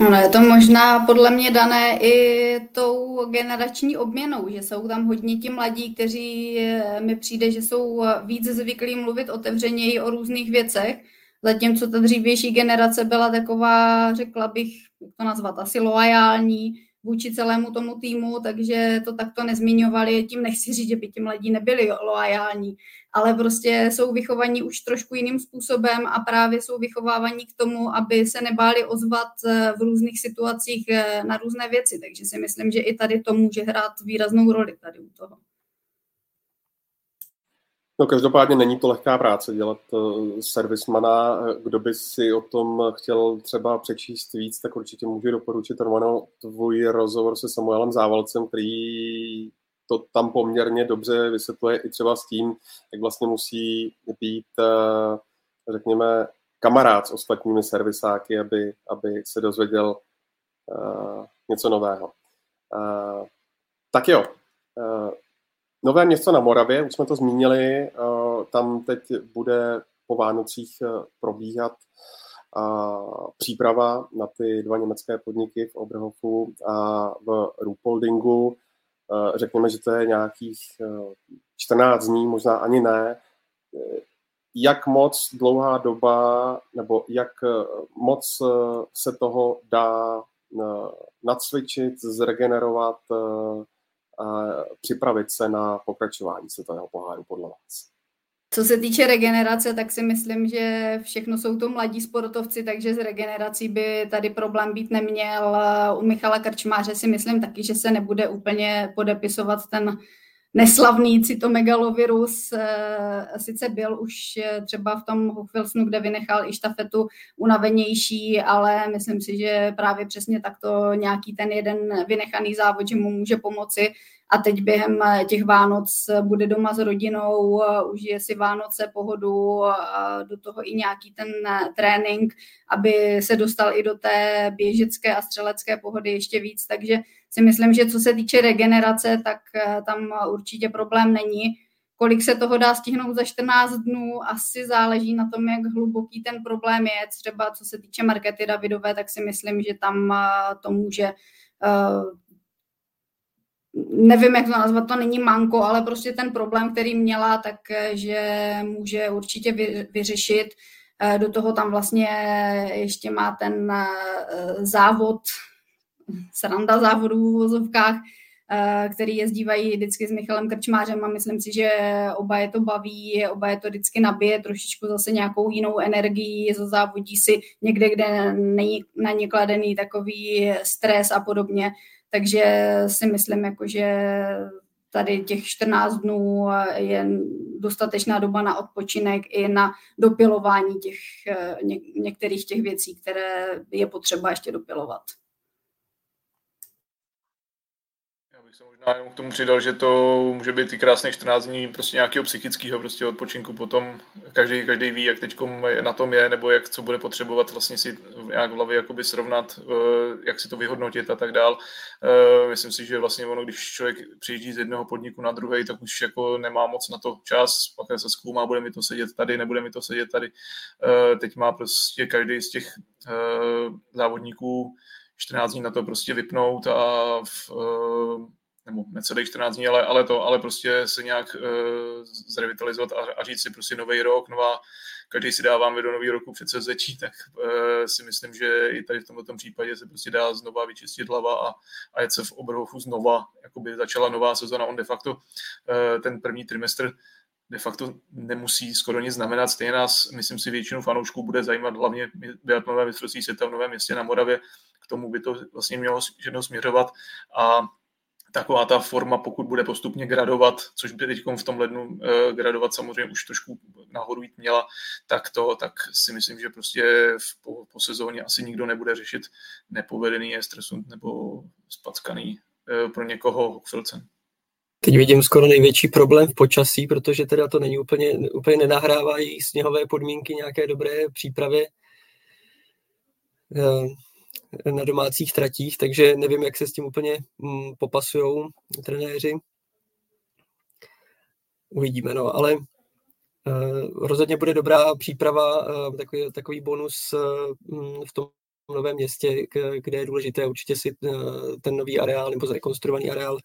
No, je to možná podle mě dané i tou generační obměnou, že jsou tam hodně ti mladí, kteří eh, mi přijde, že jsou víc zvyklí mluvit otevřeněji o různých věcech, zatímco ta dřívější generace byla taková, řekla bych, jak to nazvat, asi loajální, vůči celému tomu týmu, takže to takto nezmiňovali. Tím nechci říct, že by ti mladí nebyli loajální, ale prostě jsou vychovaní už trošku jiným způsobem a právě jsou vychovávaní k tomu, aby se nebáli ozvat eh, v různých situacích eh, na různé věci. Takže si myslím, že i tady to může hrát výraznou roli tady u toho. No každopádně není to lehká práce dělat uh, servismana. Kdo by si o tom chtěl třeba přečíst víc, tak určitě můžu doporučit Romano tvůj rozhovor se Samuelem Závalcem, který to tam poměrně dobře vysvětluje i třeba s tím, jak vlastně musí být, uh, řekněme, kamarád s ostatními servisáky, aby, aby se dozvěděl uh, něco nového. Uh, tak jo, uh, Nové město na Moravě, už jsme to zmínili, eh, tam teď bude po Vánocích eh, probíhat eh, příprava na ty dva německé podniky v Oberhofu a v Rupoldingu. Řekněme, že to je nějakých 14 dní, možná ani ne. Jak moc dlouhá doba, nebo jak moc se toho dá nacvičit, zregenerovat, připravit se na pokračování světového poháru podle vás? Co se týče regenerace, tak si myslím, že všechno jsou to mladí sportovci, takže s regenerací by tady problém být neměl. U Michala Krčmáře si myslím taky, že se nebude úplně podepisovat ten neslavný cytomegalovirus. Eh, sice byl už eh, třeba v tom Hochfilsnu, kde vynechal i štafetu unavenější, ale myslím si, že právě přesně takto nějaký ten jeden vynechaný závod, že mu může pomoci a teď během eh, těch Vánoc bude doma s rodinou, užije si Vánoce, pohodu, do toho i nějaký ten trénink, aby se dostal i do té běžecké a střelecké pohody ještě víc, takže si myslím, že co se týče regenerace, tak eh, tam určitě problém není. Kolik se toho dá stihnout za 14 dnů, asi záleží na tom, jak hluboký ten problém je. Třeba co se týče Markety Davidové, tak si myslím, že tam eh, to může eh, nevím, jak to nazvat, to není manko, ale prostě ten problém, který měla, tak že může určitě vyřešit. Do toho tam vlastně ještě má ten závod sranda závodů v vozovkách, eh, který jezdívají vždycky s Michalem Krčmářem a myslím si, že oba je to baví, oba je to vždycky nabije trošičku zase nějakou jinou energii, závodí si někde, kde není na ně kladený takový stres a podobně. Takže si myslím, jako, že tady těch 14 dnů je dostatečná doba na odpočinek i na dopilování těch, eh, něk- některých těch věcí, které je potřeba ještě dopilovat. bych se možná jenom k tomu přidal, že to může být i krásných 14 dní prostě nějakého psychického prostě odpočinku potom. Každý, každý ví, jak teď na tom je, nebo jak co bude potřebovat vlastně si nějak v hlavě jakoby srovnat, eh, jak si to vyhodnotit a tak dál. Eh, myslím si, že vlastně ono, když člověk přijíždí z jednoho podniku na druhý, tak už jako nemá moc na to čas, pak se zkoumá, bude mi to sedět tady, nebude mi to sedět tady. Eh, teď má prostě každý z těch závodníků 14 dní na to prostě vypnout a v, nebo necelých 14 dní, ale, ale to, ale prostě se nějak uh, zrevitalizovat a, a říct si prostě nový rok, nová, každý si dáváme do nový roku přece začít, tak uh, si myslím, že i tady v tomto případě se prostě dá znova vyčistit hlava a, a jet se v obrohu znova, jakoby začala nová sezona, on de facto uh, ten první trimestr de facto nemusí skoro nic znamenat. Stejně nás, myslím si, většinu fanoušků bude zajímat hlavně biatlonové mistrovství světa v Novém městě na Moravě, k tomu by to vlastně mělo všechno směřovat. A taková ta forma, pokud bude postupně gradovat, což by teď v tom lednu uh, gradovat samozřejmě už trošku nahoru jít měla, tak to, tak si myslím, že prostě v, po, po sezóně asi nikdo nebude řešit nepovedený Estresund nebo spackaný uh, pro někoho Hochfilcen. Teď vidím skoro největší problém v počasí, protože teda to není úplně, úplně nenahrávají sněhové podmínky nějaké dobré přípravy na domácích tratích, takže nevím, jak se s tím úplně mm, popasují trenéři. Uvidíme, no, ale uh, rozhodně bude dobrá příprava, uh, takový, takový bonus uh, v tom novém městě, kde je důležité určitě si ten nový areál nebo zrekonstruovaný areál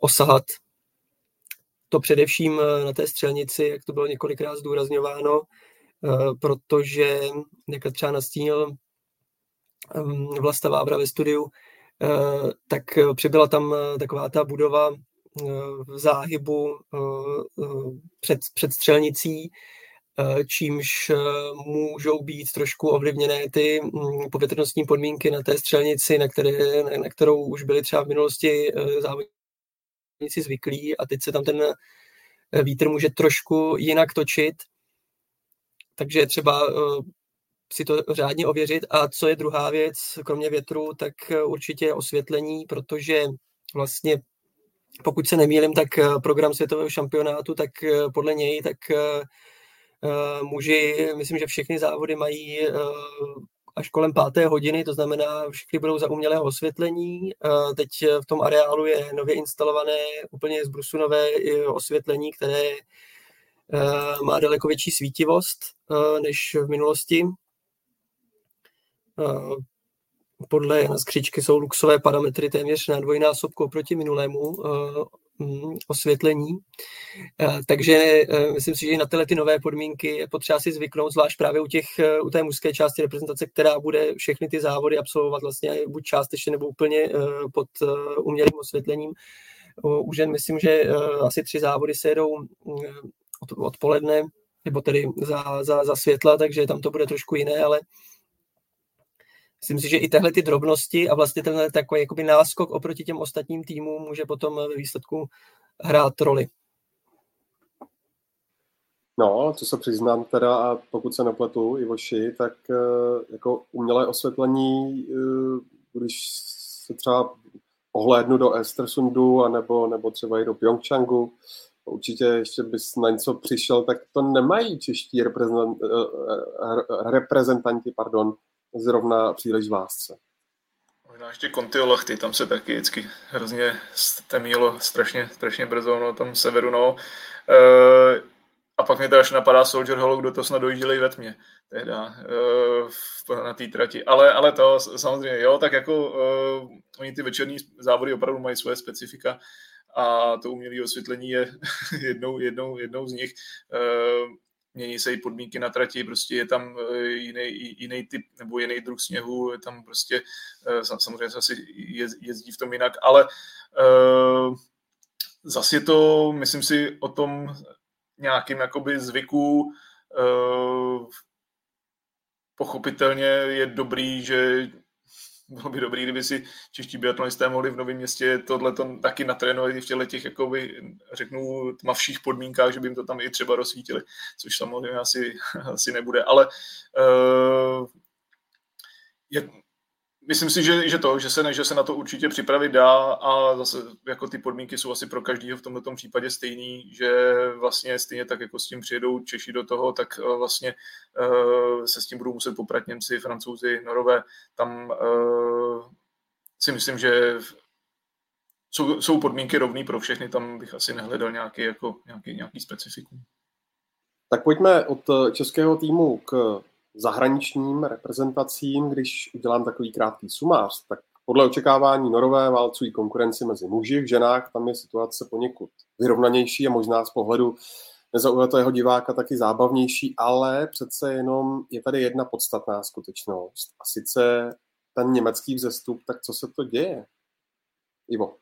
osahat. To především na té střelnici, jak to bylo několikrát zdůrazňováno, protože, jak třeba nastínil Vlasta Vábra ve studiu, eh, tak přibyla tam eh, taková ta budova eh, v záhybu před, před střelnicí, čímž můžou být trošku ovlivněné ty mm, povětrnostní podmínky na té střelnici, na, které, na kterou už byli třeba v minulosti závodníci zvyklí a teď se tam ten vítr může trošku jinak točit, takže třeba si to řádně ověřit. A co je druhá věc, kromě větru, tak eh, určitě osvětlení, protože vlastně pokud se nemýlim, tak eh, program světového šampionátu, tak eh, podle něj, tak muži, myslím, že všechny závody mají až kolem páté hodiny, to znamená, všechny budou za umělého osvětlení. Teď v tom areálu je nově instalované úplně z brusu nové osvětlení, které má daleko větší svítivost než v minulosti. Eh, podle Jana Skřičky jsou luxové parametry téměř na dvojnásobku oproti minulému eh, mm, osvětlení. Eh, takže myslím si, že i na tyhle ty nové podmínky je potřeba si zvyknout, zvlášť právě u, těch, u té mužské části reprezentace, která bude všechny ty závody absolvovat vlastně buď částečně nebo úplně pod umělým osvětlením. U žen myslím, že asi tři závody se jedou mm, odpoledne, nebo tedy za, za, za světla, takže tam to bude trošku jiné, ale myslím si, že i tyhle ty drobnosti a vlastně tenhle takový jakoby náskok oproti těm ostatním týmům může potom ve výsledku hrát roli. No, co se přiznám teda, a pokud se nepletu, Ivoši, tak eh, jako umělé osvětlení, eh, když se třeba ohlédnu do Estersundu, anebo, nebo třeba i do Pyeongchangu, určitě ještě bys na něco přišel, tak to nemají čeští reprezentanti, eh, reprezentanti pardon, zrovna příliš v lásce. Možná ještě Contio Lachty, tam se taky vždycky hrozně temílo strašně, strašně brzo, no, tam severu, no. E, a pak mi to až napadá Soldier Hollow, kdo to snad dojížděli ve tmě, tehda, e, na té trati. Ale, ale to samozřejmě, jo, tak jako uh, oni ty večerní závody opravdu mají svoje specifika a to umělé osvětlení je jednou, jednou, jednou z nich. Uh, mění se i podmínky na trati, prostě je tam e, jiný, jiný typ nebo jiný druh sněhu, je tam prostě, e, samozřejmě se asi jezdí v tom jinak, ale uh, zase je to, myslím si, o tom nějakým jakoby zvyku, pochopitelně je dobrý, že bylo by dobrý, kdyby si čeští biatlonisté mohli v Novém městě tohle taky natrénovat i v těchto těch, jakoby, řeknu, tmavších podmínkách, že by jim to tam i třeba rozsvítili, což samozřejmě asi, asi nebude, ale uh, je, myslím si, že, že to, že se, že se na to určitě připravit dá a zase jako ty podmínky jsou asi pro každého v tomto případě stejný, že vlastně stejně tak jako s tím přijedou Češi do toho, tak uh, vlastně uh, se s tím budou muset poprat Němci, Francouzi, Norové. Tam uh, si myslím, že jsou, jsou podmínky rovný pro všechny, tam bych asi nehledal nějaký, jako, nějaký, nějaký specifikum. Tak pojďme od českého týmu k zahraničním reprezentacím, když udělám takový krátký sumář, tak podle očekávání Norové válcují konkurenci mezi muži, v ženách tam je situace poněkud vyrovnanější a možná z pohledu nezaujatého diváka taky zábavnější, ale přece jenom je tady jedna podstatná skutečnost a sice ten německý vzestup, tak co se to děje? Ivo.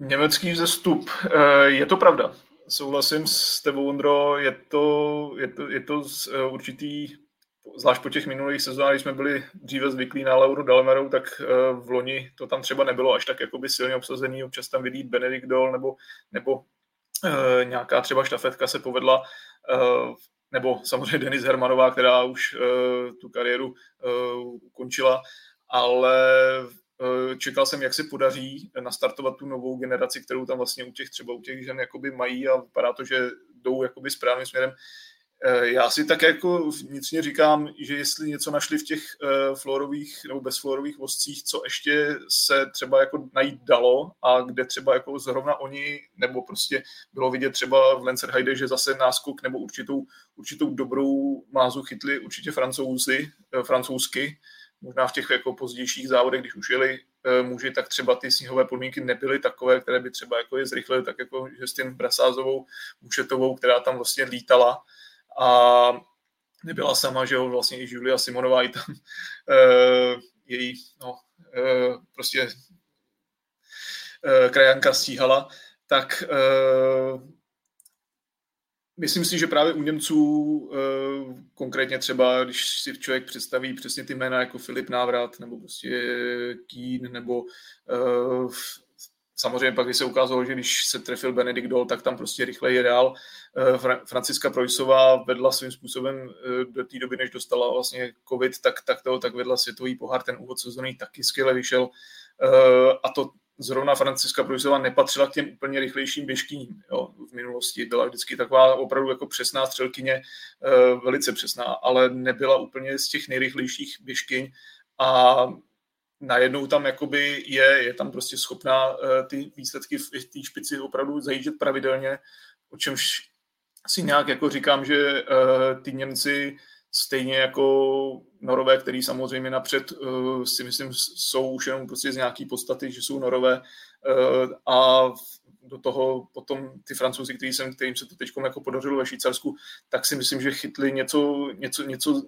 Německý vzestup, eh, je to pravda souhlasím s tebou, Ondro, je to, je to, je to eh, určitý, zvlášť po těch minulých sezónách, když jsme byli dříve zvyklí na Lauru Dalmerou, tak eh, v loni to tam třeba nebylo až tak jakoby silně obsazený, občas tam vidí Benedikt Dol nebo, nebo e, nějaká třeba štafetka se povedla, nebo samozřejmě Denis Hermanová, která už tu kariéru ukončila, ale čekal jsem, jak se podaří nastartovat tu novou generaci, kterou tam vlastně u těch třeba u těch žen jakoby mají a vypadá to, že jdou jakoby správným směrem. Eh, já si tak jako vnitřně říkám, že jestli něco našli v těch uh, florových nebo bezflorových vozcích, co ještě se třeba jako najít dalo a kde třeba jako zrovna oni, nebo prostě bylo vidět třeba v Lancerheide, že zase náskok nebo určitou, určitou dobrou mázu chytli určitě francouzi, francouzsky, možná v těch jako pozdějších závodech, když už jeli e, muži, tak třeba ty sněhové podmínky nebyly takové, které by třeba jako je zrychlily, tak jako tím Brasázovou, Mušetovou, která tam vlastně lítala. A nebyla sama, že jo, vlastně i Julia Simonová i tam e, její, no, e, prostě krajanka stíhala, tak Myslím si, že právě u Němců, eh, konkrétně třeba, když si člověk představí přesně ty jména jako Filip Návrat, nebo prostě Kín, nebo eh, samozřejmě pak, když se ukázalo, že když se trefil Benedikt Dol, tak tam prostě rychle je dál. Eh, Franciska Projsová vedla svým způsobem do té doby, než dostala vlastně covid, tak, tak to, tak vedla světový pohár, ten úvod sezóny taky skvěle vyšel. A to zrovna Franciska Prujsová nepatřila k těm úplně rychlejším běžkyním. Jo. V minulosti byla vždycky taková opravdu jako přesná střelkyně, eh, velice přesná, ale nebyla úplně z těch nejrychlejších běžkyň a najednou tam jakoby je, je tam prostě schopná eh, ty výsledky v té špici opravdu zajíždět pravidelně, o čemž si nějak jako říkám, že eh, ty Němci stejně jako norové, který samozřejmě napřed uh, si myslím jsou už jenom prostě z nějaký podstaty, že jsou norové uh, a do toho potom ty francouzi, který jsem, kterým se to teď jako podařilo ve Švýcarsku, tak si myslím, že chytli něco, něco, něco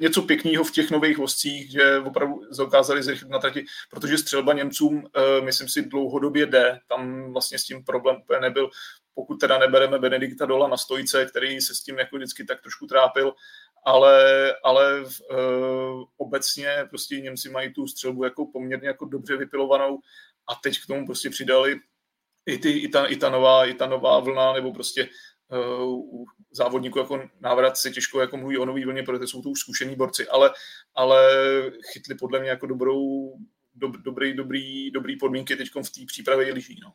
něco pěkného v těch nových vozcích, že opravdu dokázali zrychlit na trati, protože střelba Němcům, uh, myslím si, dlouhodobě jde. Tam vlastně s tím problém úplně nebyl pokud teda nebereme Benedikta Dola na stojice, který se s tím jako vždycky tak trošku trápil, ale, ale uh, obecně prostě Němci mají tu střelbu jako poměrně jako dobře vypilovanou a teď k tomu prostě přidali i, ty, i, ta, i, ta, nová, i ta nová vlna, nebo prostě uh, u závodníků jako návrat se těžko jako mluví o nový vlně, protože jsou to už zkušení borci, ale, ale chytli podle mě jako dobrou, do, dobrý, dobrý, dobrý podmínky teď v té přípravě lyží. No.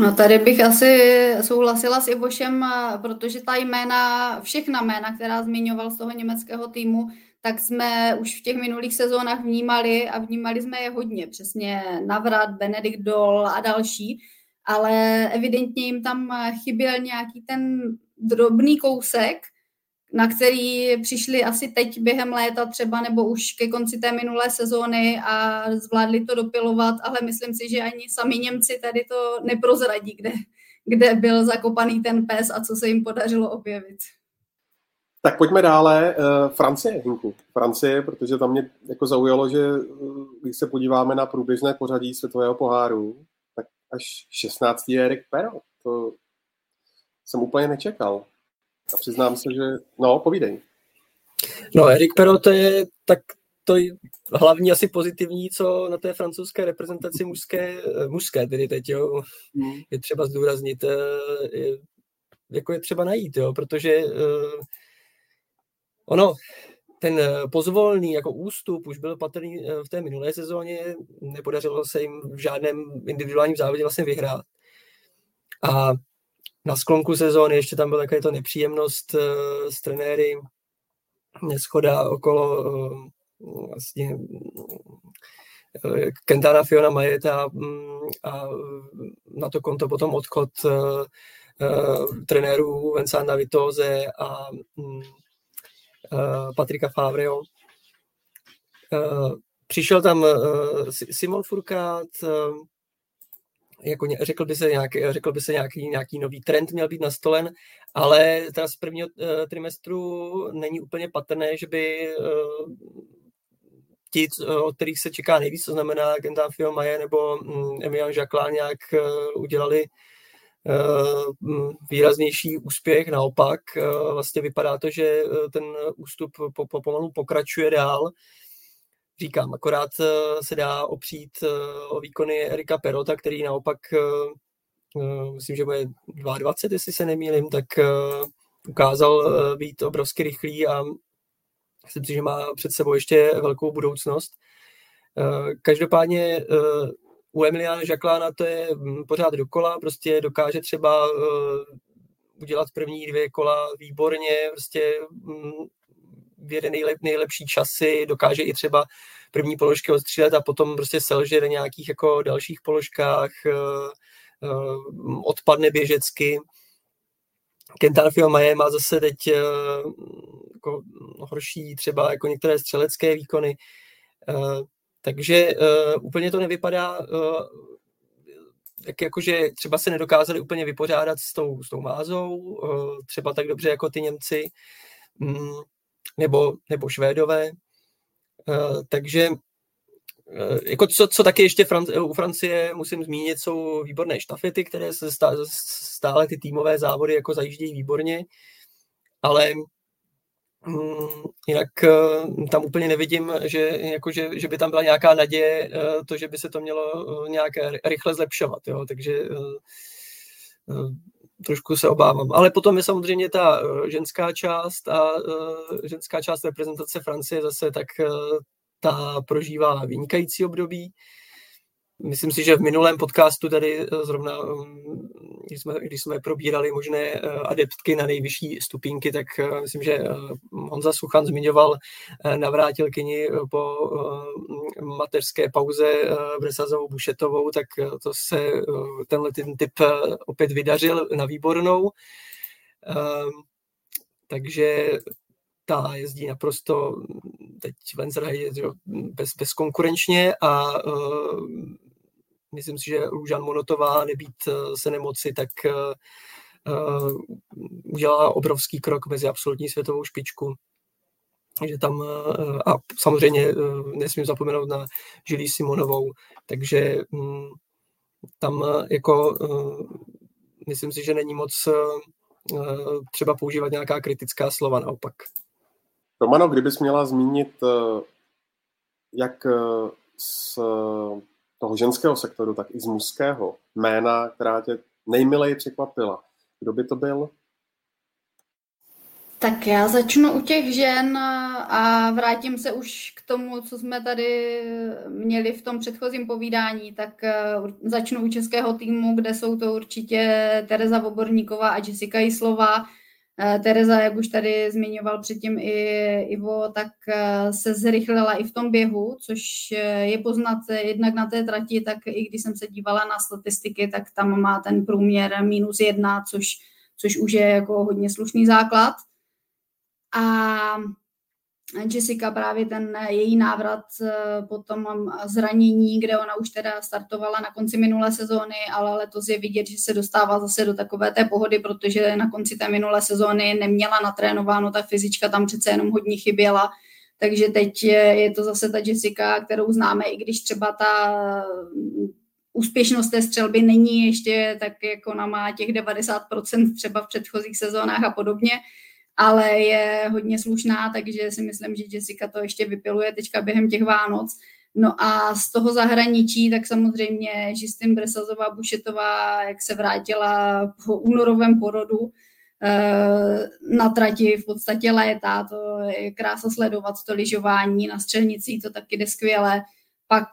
No tady bych asi souhlasila s Ivošem, protože ta jména, všechna jména, která zmiňoval z toho německého týmu, tak jsme už v těch minulých sezónách vnímali a vnímali jsme je hodně. Přesně Navrat, Benedikt Dol a další, ale evidentně jim tam chyběl nějaký ten drobný kousek, na který přišli asi teď během léta třeba nebo už ke konci té minulé sezóny a zvládli to dopilovat, ale myslím si, že ani sami Němci tady to neprozradí, kde, kde byl zakopaný ten pes a co se jim podařilo objevit. Tak pojďme dále. Eh, Francie, Hinku. Francie, protože tam mě jako zaujalo, že eh, když se podíváme na průběžné pořadí světového poháru, tak až 16. je Erik Pero. To jsem úplně nečekal. A přiznám se, že... No, povídej. No, Erik Pero to je tak to hlavní asi pozitivní, co na té francouzské reprezentaci mužské, mužské tedy teď, jo, hmm. je třeba zdůraznit, eh, je, jako je třeba najít, jo, protože eh, ono, ten pozvolný jako ústup už byl patrný v té minulé sezóně, nepodařilo se jim v žádném individuálním závodě vlastně vyhrát. A na sklonku sezóny ještě tam byla taková to nepříjemnost s trenéry, neschoda okolo vlastně Kentana Fiona Majeta mm, a na to konto potom odchod trenérů Vincenta Vitoze a uh, Patrika Favreo. Přišel tam Simon Furkát, jako řekl by se, nějaký, řekl by se nějaký, nějaký nový trend měl být nastolen, ale teda z prvního uh, trimestru není úplně patrné, že by uh, ti, od kterých se čeká nejvíc, to znamená Gentafio Maje nebo mm, Emilian Jacquelin nějak eh, udělali eh, mm, výraznější úspěch. Naopak eh, vlastně vypadá to, že ten ústup po, po, pomalu pokračuje dál. Říkám, akorát se dá opřít o výkony Erika Perota, který naopak myslím, že bude 22, jestli se nemýlim, tak ukázal být obrovsky rychlý a Myslím si, že má před sebou ještě velkou budoucnost. Eh, každopádně eh, u Emiliana Žaklána to je hm, pořád dokola, prostě dokáže třeba eh, udělat první dvě kola výborně, prostě vyjede nejlep, nejlepší časy, dokáže i třeba první položky odstřílet a potom prostě selže na nějakých jako dalších položkách, odpadne běžecky. Kentan Maje má zase teď jako horší třeba jako některé střelecké výkony. Eh, takže eh, úplně to nevypadá tak jakože třeba se nedokázali úplně vypořádat s tou, s tou mázou, eh, třeba tak dobře jako ty Němci mm, nebo, nebo Švédové. Takže jako co, co taky ještě u Francie musím zmínit, jsou výborné štafety, které se stále, ty týmové závody jako zajíždějí výborně, ale Mm, jinak eh, tam úplně nevidím, že, jako, že, že by tam byla nějaká naděje, eh, to, že by se to mělo eh, nějak rychle zlepšovat. Jo? Takže trošku se obávám. Ale potom je samozřejmě ta ženská část a ženská část reprezentace Francie zase tak ta prožívá vynikající období. Myslím si, že v minulém podcastu tady eh, zrovna, mm, když jsme, když jsme probírali možné eh, adeptky na nejvyšší stupínky, tak eh, myslím, že Honza Suchan zmiňoval navrátilkyni po mateřské pauze Bresazovou Bušetovou, tak to se tenhle ten typ opět vydařil na výbornou. Takže ta jezdí naprosto teď Lenzerheide bez, bezkonkurenčně a myslím si, že Lužan Monotová nebýt eh, se nemoci, tak udělala obrovský krok mezi absolutní světovou špičku. Takže tam, uh, a samozřejmě uh, nesmím zapomenout na Žilí Simonovou, takže um, tam jako myslím si, že není moc třeba používat nějaká kritická slova naopak. Romano, kdybys měla zmínit, jak s toho ženského sektoru, tak i z mužského jména, která tě nejmileji překvapila. Kdo by to byl? Tak já začnu u těch žen a vrátím se už k tomu, co jsme tady měli v tom předchozím povídání. Tak eh, začnu u českého týmu, kde jsou to určitě Tereza Voborníková a Jessica Jislová, Eh, Tereza, jak už tady zmiňoval předtím i Ivo, tak eh, se zrychlila i v tom běhu, což je poznat jednak na té trati, tak i když jsem se dívala na statistiky, tak tam má ten průměr minus jedna, což, což už je jako hodně slušný základ. A Jessica právě ten její návrat eh, po tom zranění, kde ona už teda startovala na konci minulé sezóny, ale letos je vidět, že se dostává zase do takové té pohody, protože na konci té minulé sezóny neměla natrénováno, ta fyzička tam přece jenom hodně chyběla, takže teď je to zase ta Jessica, kterou známe, i když třeba ta úspěšnost té střelby není ještě tak, jako ona má těch 90% třeba v předchozích sezónách a podobně, ale je hodně slušná, takže si myslím, že Jessica to ještě vypiluje teďka během těch Vánoc. No a z toho zahraničí, tak samozřejmě Žistin Bresazová Bušetová, jak se vrátila po únorovém porodu, na trati v podstatě léta, to je krása sledovat to lyžování, na střelnici to taky jde skvěle. Pak,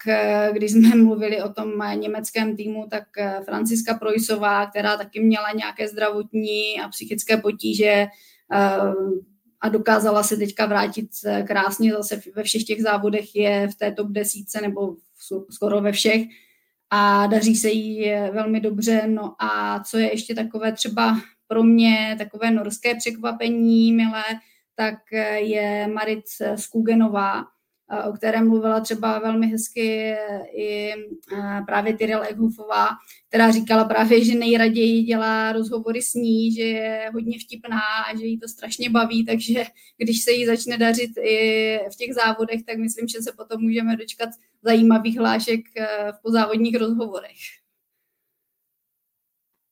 když jsme mluvili o tom německém týmu, tak Franciska Projsová, která taky měla nějaké zdravotní a psychické potíže, a dokázala se teďka vrátit krásně zase ve všech těch závodech je v té top desíce nebo skoro ve všech a daří se jí velmi dobře. No a co je ještě takové třeba pro mě takové norské překvapení, milé, tak je Marit Skugenová, o kterém mluvila třeba velmi hezky i právě Tyrell Eghofová, která říkala právě, že nejraději dělá rozhovory s ní, že je hodně vtipná a že jí to strašně baví, takže když se jí začne dařit i v těch závodech, tak myslím, že se potom můžeme dočkat zajímavých hlášek v pozávodních rozhovorech.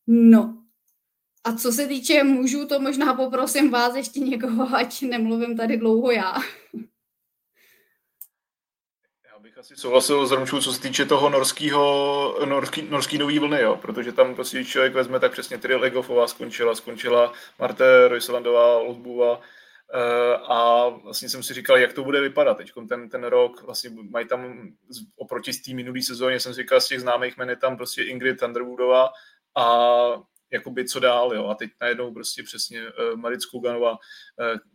No, a co se týče mužů, to možná poprosím vás ještě někoho, ať nemluvím tady dlouho já asi souhlasil s Romčou, co se týče toho norského, norský, norský nový vlny, jo, protože tam prostě, člověk vezme, tak přesně Tyrell Legofová skončila, skončila Marte Royselandová, Lodbova, eh, a vlastně jsem si říkal, jak to bude vypadat. Teď ten, ten rok, vlastně mají tam oproti té minulé sezóně, jsem si říkal, z těch známých men je tam prostě Ingrid Thunderwoodová a jakoby co dál, jo. A teď najednou prostě přesně uh, Marit Kuganová, uh,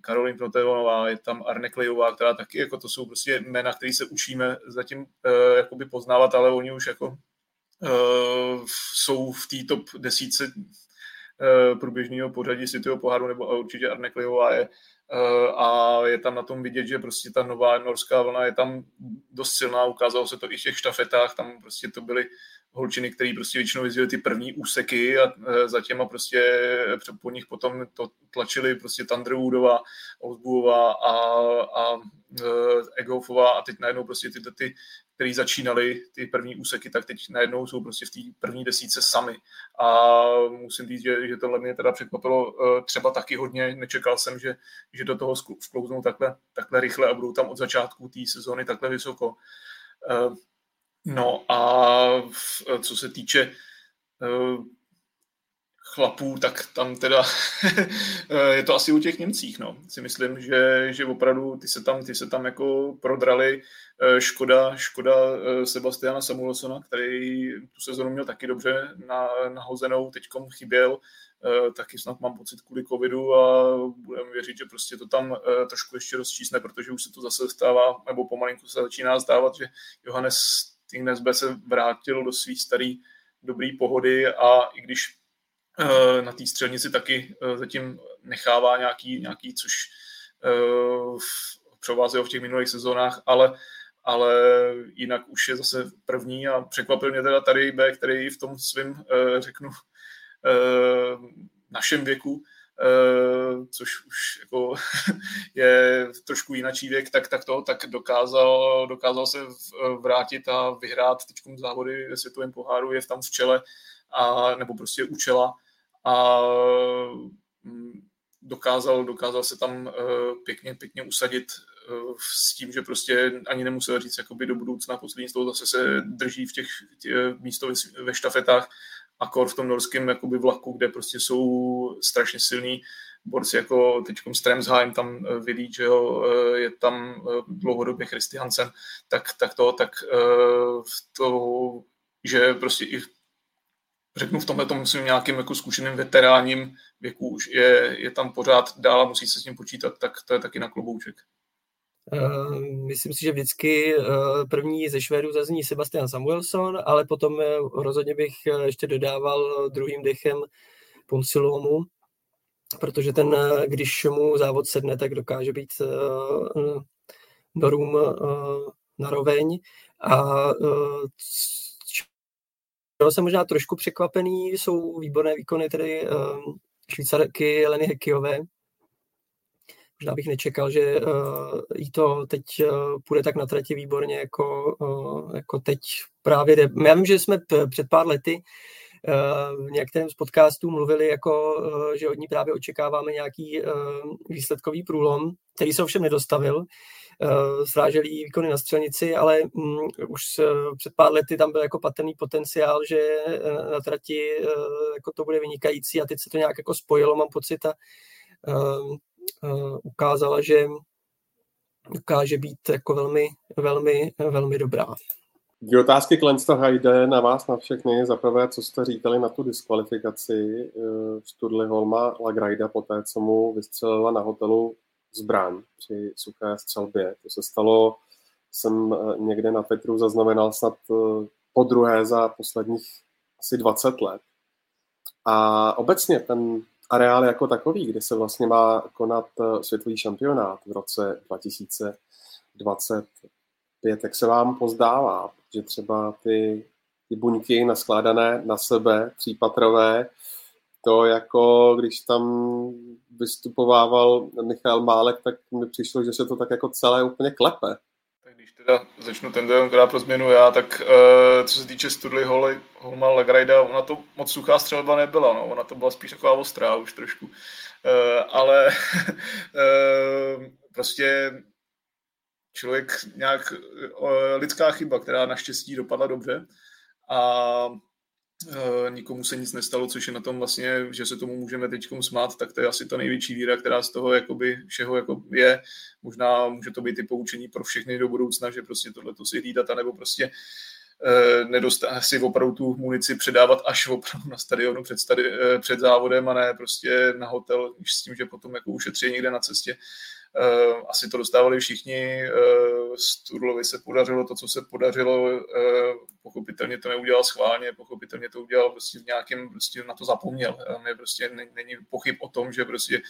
Karolín Protevonová, je tam Arne Klejová, která taky, jako to jsou prostě jména, které se učíme zatím uh, jakoby poznávat, ale oni už jako uh, jsou v té top desíce uh, průběžného pořadí světového poháru, nebo určitě Arne Klejová je uh, a je tam na tom vidět, že prostě ta nová norská vlna je tam dost silná, ukázalo se to i v těch štafetách, tam prostě to byly holčiny, který prostě většinou jezdili ty první úseky a e, za těma prostě po nich potom to tlačili prostě Thunderwoodová, Osbuová a, a uh, Egofová a teď najednou prostě ty, ty který začínali ty první úseky, tak teď najednou jsou prostě v té první desíce sami. A musím říct, že, že tohle mě teda překvapilo třeba taky hodně. Nečekal jsem, že, že do toho vklouznou takhle, takhle rychle a budou tam od začátku té sezóny takhle vysoko. No a co se týče uh, chlapů, tak tam teda je to asi u těch Němcích, no. Si myslím, že, že opravdu ty se tam, ty se tam jako prodrali. Eh, škoda, škoda eh, Sebastiana Samuelsona, který tu sezonu měl taky dobře na, nahozenou, teďkom chyběl, taky snad mám pocit kvůli covidu a budeme věřit, že prostě to tam trošku ještě rozčísne, protože už se to zase stává, nebo pomalinku se začíná stávat, že Johannes Tingnesbe se vrátil do svých staré dobré pohody a i když uh, na té střelnici taky uh, zatím nechává nějaký, nějaký což uh, provázelo v těch minulých sezónách, ale ale jinak už je zase první a překvapil mě teda tady B, který v tom svém, řeknu, našem věku což už jako je trošku jinačí věk, tak, tak to, tak dokázal, dokázal se vrátit a vyhrát teď závody ve světovém poháru, je tam v čele, a, nebo prostě u čela a mm, dokázal, dokázal se tam uh, pěkně, pěkně usadit uh, s tím, že prostě ani nemusel říct jakoby do budoucna poslední z toho zase se drží v těch, těch místo ve štafetách akor v tom norském jakoby vlaku, kde prostě jsou strašně silní borci jako teď Stremsheim, tam eh, vidí, že jo, eh, je tam eh, dlouhodobě Christiansen, tak, tak to, tak to, že prostě i řeknu v tomhle tom svým nějakým jako zkušeným veteráním věku už je, je tam pořád dál a musí se s tím počítat, tak to je taky na klobouček. Uh, myslím si, že vždycky uh, první ze Švédů zazní Sebastian Samuelson, ale potom uh, rozhodně bych ještě dodával druhým dechem Ponsilomu, protože ten, když mu závod sedne, tak dokáže být Norům naroveň a čeho jsem možná trošku překvapený, jsou výborné výkony tedy švýcarky Leny Hekiové, možná bych nečekal, že uh, jí to teď uh, půjde tak na trati výborně, jako, uh, jako teď právě jde. Já vím, že jsme p- před pár lety v některém z podcastů mluvili, jako, že od ní právě očekáváme nějaký výsledkový průlom, který se ovšem nedostavil. Sráželý výkony na střelnici, ale mm, už před pár lety tam byl jako patrný potenciál, že na trati jako to bude vynikající a teď se to nějak jako spojilo, mám pocit, a ukázala, že dokáže být jako velmi, velmi, velmi dobrá. Dvě otázky k Lenstoha jde na vás, na všechny. Za prvé, co jste říkali na tu diskvalifikaci eh, Holma Lagrajda po té, co mu vystřelila na hotelu zbraň při suché střelbě. To se stalo, jsem eh, někde na Petru zaznamenal snad eh, po druhé za posledních asi 20 let. A obecně ten areál jako takový, kde se vlastně má konat světový šampionát v roce 2025, jak se vám pozdává? že třeba ty, ty buňky naskládané na sebe, třípatrové, to jako, když tam vystupovával Michal Málek, tak mi přišlo, že se to tak jako celé úplně klepe. Když teda začnu ten teda pro změnu já, tak uh, co se týče Studley Holly, Holma Lagrajda, ona to moc suchá střelba nebyla, no. ona to byla spíš taková ostrá už trošku. Uh, ale uh, prostě člověk nějak lidská chyba, která naštěstí dopadla dobře a nikomu se nic nestalo, což je na tom vlastně, že se tomu můžeme teď smát, tak to je asi ta největší víra, která z toho jakoby všeho jako je. Možná může to být i poučení pro všechny do budoucna, že prostě tohle to si hlídat, nebo prostě e, nedostat, si opravdu tu munici předávat až opravdu na stadionu před, stadi, e, před závodem a ne prostě na hotel, s tím, že potom jako ušetří někde na cestě. Eh, asi to dostávali všichni. Sturlovi eh, se podařilo to, co se podařilo. Eh, pochopitelně to neudělal schválně, pochopitelně to udělal prostě v nějakém, prostě na to zapomněl. Mě prostě není pochyb o tom, že prostě,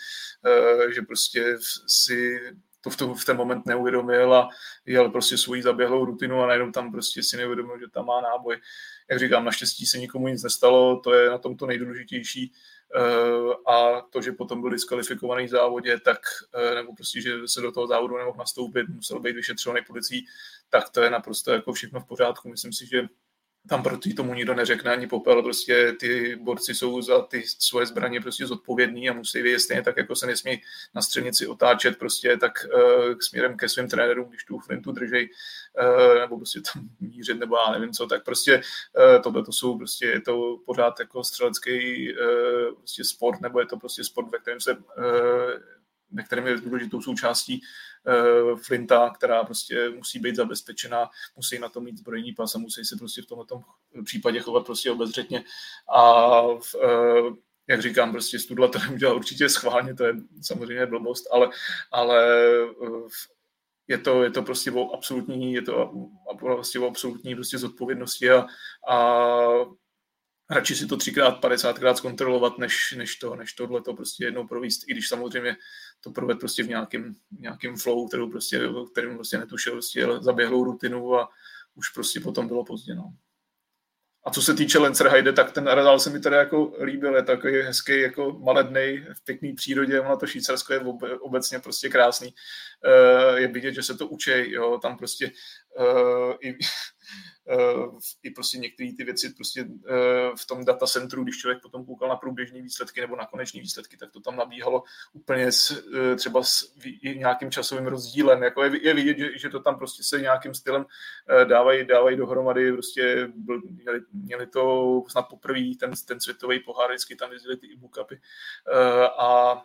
že prostě si to v, to v ten moment neuvědomil a jel prostě svoji zaběhlou rutinu a najednou tam prostě si neuvědomil, že tam má náboj. Jak říkám, naštěstí se nikomu nic nestalo, to je na tom to nejdůležitější. Eh, a to, že potom byl diskvalifikovaný v závodě, tak, eh, nebo prostě, že se do toho závodu nemohl nastoupit, musel být vyšetřovaný policií, tak to je naprosto jako všechno v pořádku. Myslím si, že tam proti tomu nikdo neřekne ani popel, prostě ty borci jsou za ty svoje zbraně prostě zodpovědní a musí vědět stejně tak, jako se nesmí na střelnici otáčet prostě tak uh, k směrem ke svým trenérům, když tu flintu držej, uh, nebo prostě tam mířit, nebo já nevím co, tak prostě uh, tohle to jsou prostě, je to pořád jako střelecký uh, prostě sport, nebo je to prostě sport, ve kterém se uh, ve kterém je důležitou součástí uh, flinta, která prostě musí být zabezpečena, musí na to mít zbrojní pas a musí se prostě v tomto případě chovat prostě obezřetně. A v, uh, jak říkám, prostě Studla to neudělal určitě schválně, to je samozřejmě blbost, ale, ale uh, je to, je to prostě o absolutní, je to prostě o absolutní prostě zodpovědnosti a, a radši si to třikrát, padesátkrát zkontrolovat, než, než, to, než tohle to prostě jednou províst, i když samozřejmě to proved prostě v nějakém, nějakém flow, kterou prostě, kterým prostě netušil, prostě zaběhlou rutinu a už prostě potom bylo pozdě. No. A co se týče Lancerheide, tak ten areál se mi teda jako líbil, je takový hezký, jako malednej, v pěkný přírodě, ono to Švýcarsko je obecně prostě krásný. Eh, je vidět, že se to učí, jo, tam prostě eh, i i prostě některé ty věci prostě eh, v tom datacentru, když člověk potom koukal na průběžné výsledky nebo na koneční výsledky, tak to tam nabíhalo úplně s, eh, třeba s nějakým časovým rozdílem. Jako je, je vidět, že, že to tam prostě se nějakým stylem dávají, dávají dohromady. Prostě byl, měli, měli, to snad poprvé ten, ten světový pohár, vždycky tam jezdili ty e-bookupy. A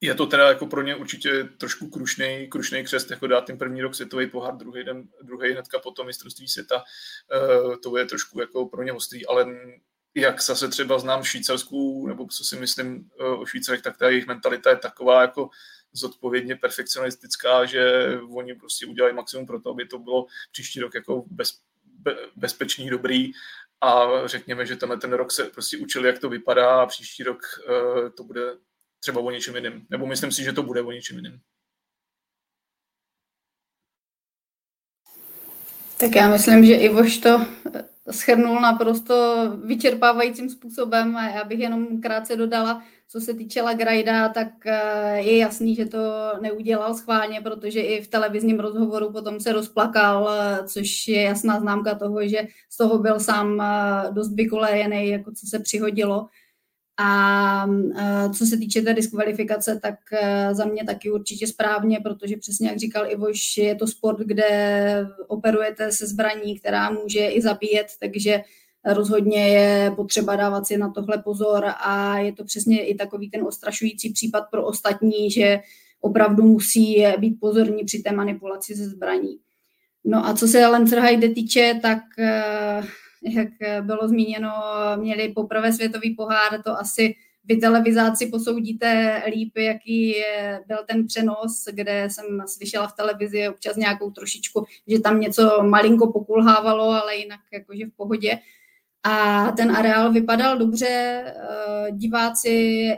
je to teda jako pro ně určitě trošku krušný, krušný křest, jako dát ten první rok světový pohár, druhý den, druhý hnedka potom mistrovství světa, uh, to je trošku jako pro ně ostrý, ale jak zase třeba znám Švýcarskou, nebo co si myslím uh, o Švýcarech, tak ta jejich mentalita je taková jako zodpovědně perfekcionistická, že oni prostě udělají maximum pro to, aby to bylo příští rok jako bez, be, bezpečný, dobrý. A řekněme, že tenhle ten rok se prostě učili, jak to vypadá a příští rok uh, to bude třeba o něčem jiném. Nebo myslím si, že to bude o něčem jiném. Tak já myslím, že Ivoš to schrnul naprosto vyčerpávajícím způsobem a já bych jenom krátce dodala co se týče Lagrajda, tak eh, je jasný, že to neudělal schválně, protože i v televizním rozhovoru potom se rozplakal, eh, což je jasná známka toho, že z toho byl sám eh, dost vykolejený, jako co se přihodilo. A co se týče té diskvalifikace, tak za mě taky určitě správně, protože přesně jak říkal Ivoš, je to sport, kde operujete se zbraní, která může i zabíjet, takže rozhodně je potřeba dávat si na tohle pozor a je to přesně i takový ten ostrašující případ pro ostatní, že opravdu musí být pozorní při té manipulaci ze zbraní. No a co se Lancerheide týče, tak eh, jak bylo zmíněno, měli poprvé světový pohár, to asi vy televizáci posoudíte líp, jaký byl ten přenos, kde jsem slyšela v televizi občas nějakou trošičku, že tam něco malinko pokulhávalo, ale jinak jakože v pohodě. A ten areál vypadal dobře, eh, diváci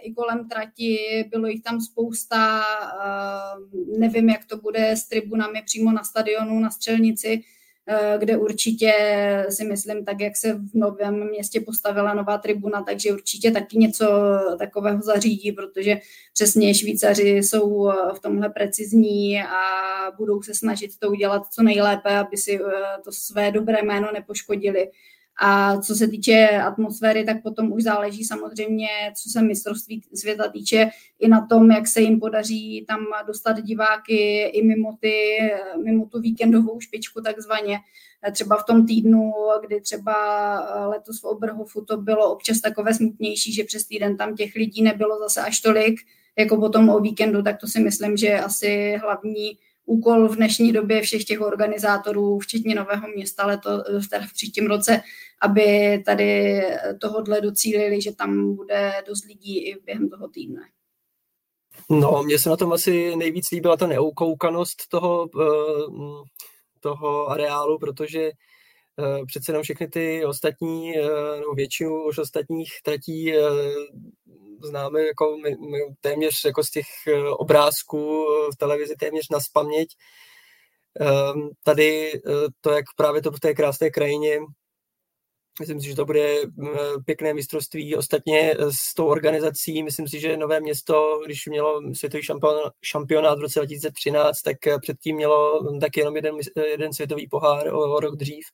i kolem trati, bylo jich tam spousta, eh, nevím, jak to bude s tribunami přímo na stadionu, na střelnici, eh, kde určitě si myslím, tak jak se v novém městě postavila nová tribuna, takže určitě taky něco takového zařídí, protože přesně Švýcaři jsou v tomhle precizní a budou se snažit to udělat co nejlépe, aby si to své dobré jméno nepoškodili. A co se týče atmosféry, tak potom už záleží samozřejmě, co se mistrovství světa týče, i na tom, jak se jim podaří tam dostat diváky i mimo, ty, mimo tu víkendovou špičku takzvaně. Třeba v tom týdnu, kdy třeba letos v Oberhofu to bylo občas takové smutnější, že přes týden tam těch lidí nebylo zase až tolik, jako potom o víkendu, tak to si myslím, že je asi hlavní úkol v dnešní době všech těch organizátorů, včetně Nového města leto, teda v příštím roce, aby tady tohodle docílili, že tam bude dost lidí i během toho týdne. No, mně se na tom asi nejvíc líbila ta neukoukanost toho, eh, toho areálu, protože eh, přece jenom všechny ty ostatní, eh, no většinu už ostatních tratí známe jako my, my téměř jako z těch obrázků v televizi téměř na spaměť. Tady to, jak právě to v té krásné krajině Myslím si, že to bude pěkné mistrovství. Ostatně s tou organizací, myslím si, že Nové město, když mělo světový šampionát v roce 2013, tak předtím mělo tak jenom jeden, jeden světový pohár o, o rok dřív.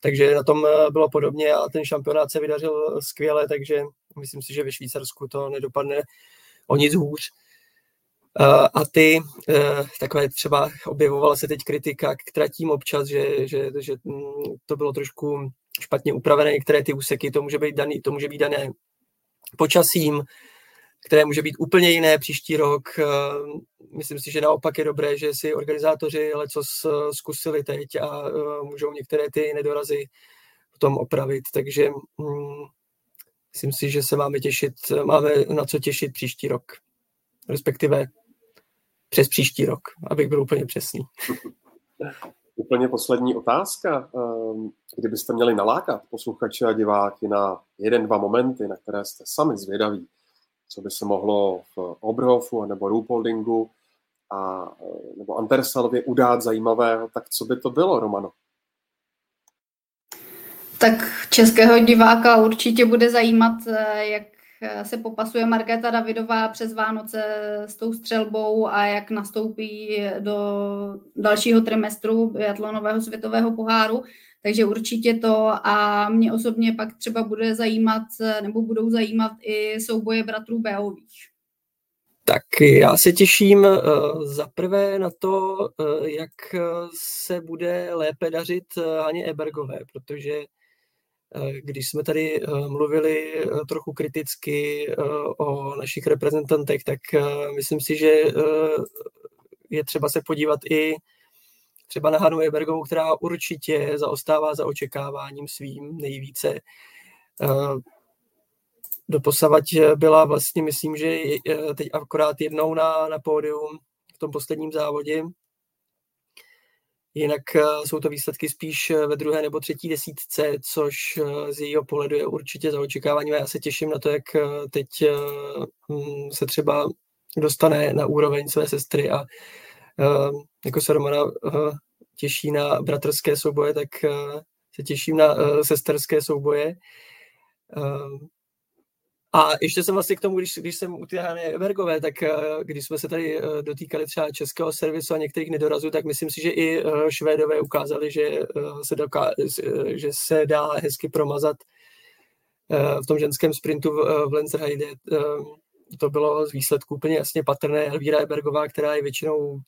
Takže na tom bylo podobně a ten šampionát se vydařil skvěle, takže myslím si, že ve Švýcarsku to nedopadne o nic hůř. A ty, takové třeba objevovala se teď kritika k tratím občas, že, že, že to bylo trošku špatně upravené některé ty úseky, to může být daný, to může být dané počasím, které může být úplně jiné příští rok. Eh, myslím si, že naopak je dobré, že si organizátoři leco zkusili teď a eh, můžou některé ty nedorazy tom opravit, takže hm, myslím si, že se máme těšit, máme na co těšit příští rok, respektive přes příští rok, abych byl úplně přesný. Úplně poslední otázka. Ehm, kdybyste měli nalákat posluchače a diváky na jeden, dva momenty, na které jste sami zvědaví, co by se mohlo v Oberhofu nebo Ruhpoldingu a, nebo Antersalvě udát zajímavého, tak co by to bylo, Romano? Tak českého diváka určitě bude zajímat, eh, jak se popasuje Markéta Davidová přes Vánoce s tou střelbou a jak nastoupí do dalšího trimestru biatlonového světového poháru. Takže určitě to a mě osobně pak třeba bude zajímat, nebo budou zajímat i souboje bratrů Beových. Tak já se těším uh, za prvé na to, jak se bude lépe dařit Haně Ebergové, protože Eh, když jsme tady eh, mluvili eh, trochu kriticky o našich reprezentantech, tak myslím si, že je třeba se podívat i třeba na Hanu Ebergovou, která určitě zaostává za očekáváním svým nejvíce. Doposavať byla vlastně, myslím, že teď akorát jednou na, na pódium v tom posledním závodě, Jinak eh, jsou to výsledky spíš eh, ve druhé nebo třetí desítce, což eh, z jejího pohledu je určitě za očekávání. Já se těším na to, jak teď mm, se třeba dostane na úroveň své sestry a jako se Romana těší na bratrské souboje, tak se těším na sesterské souboje. A ještě jsem vlastně k tomu, když, když jsem u té Hany Bergové, tak eh, když jsme se tady eh, dotýkali třeba českého servisu a některých nedorazů, tak myslím si, že i eh, Švédové ukázali, že se, doká, že se dá hezky promazat v tom ženském sprintu v Lenzerheide. To bylo z výsledku úplně jasně patrné. Elvíra Ebergová, která je většinou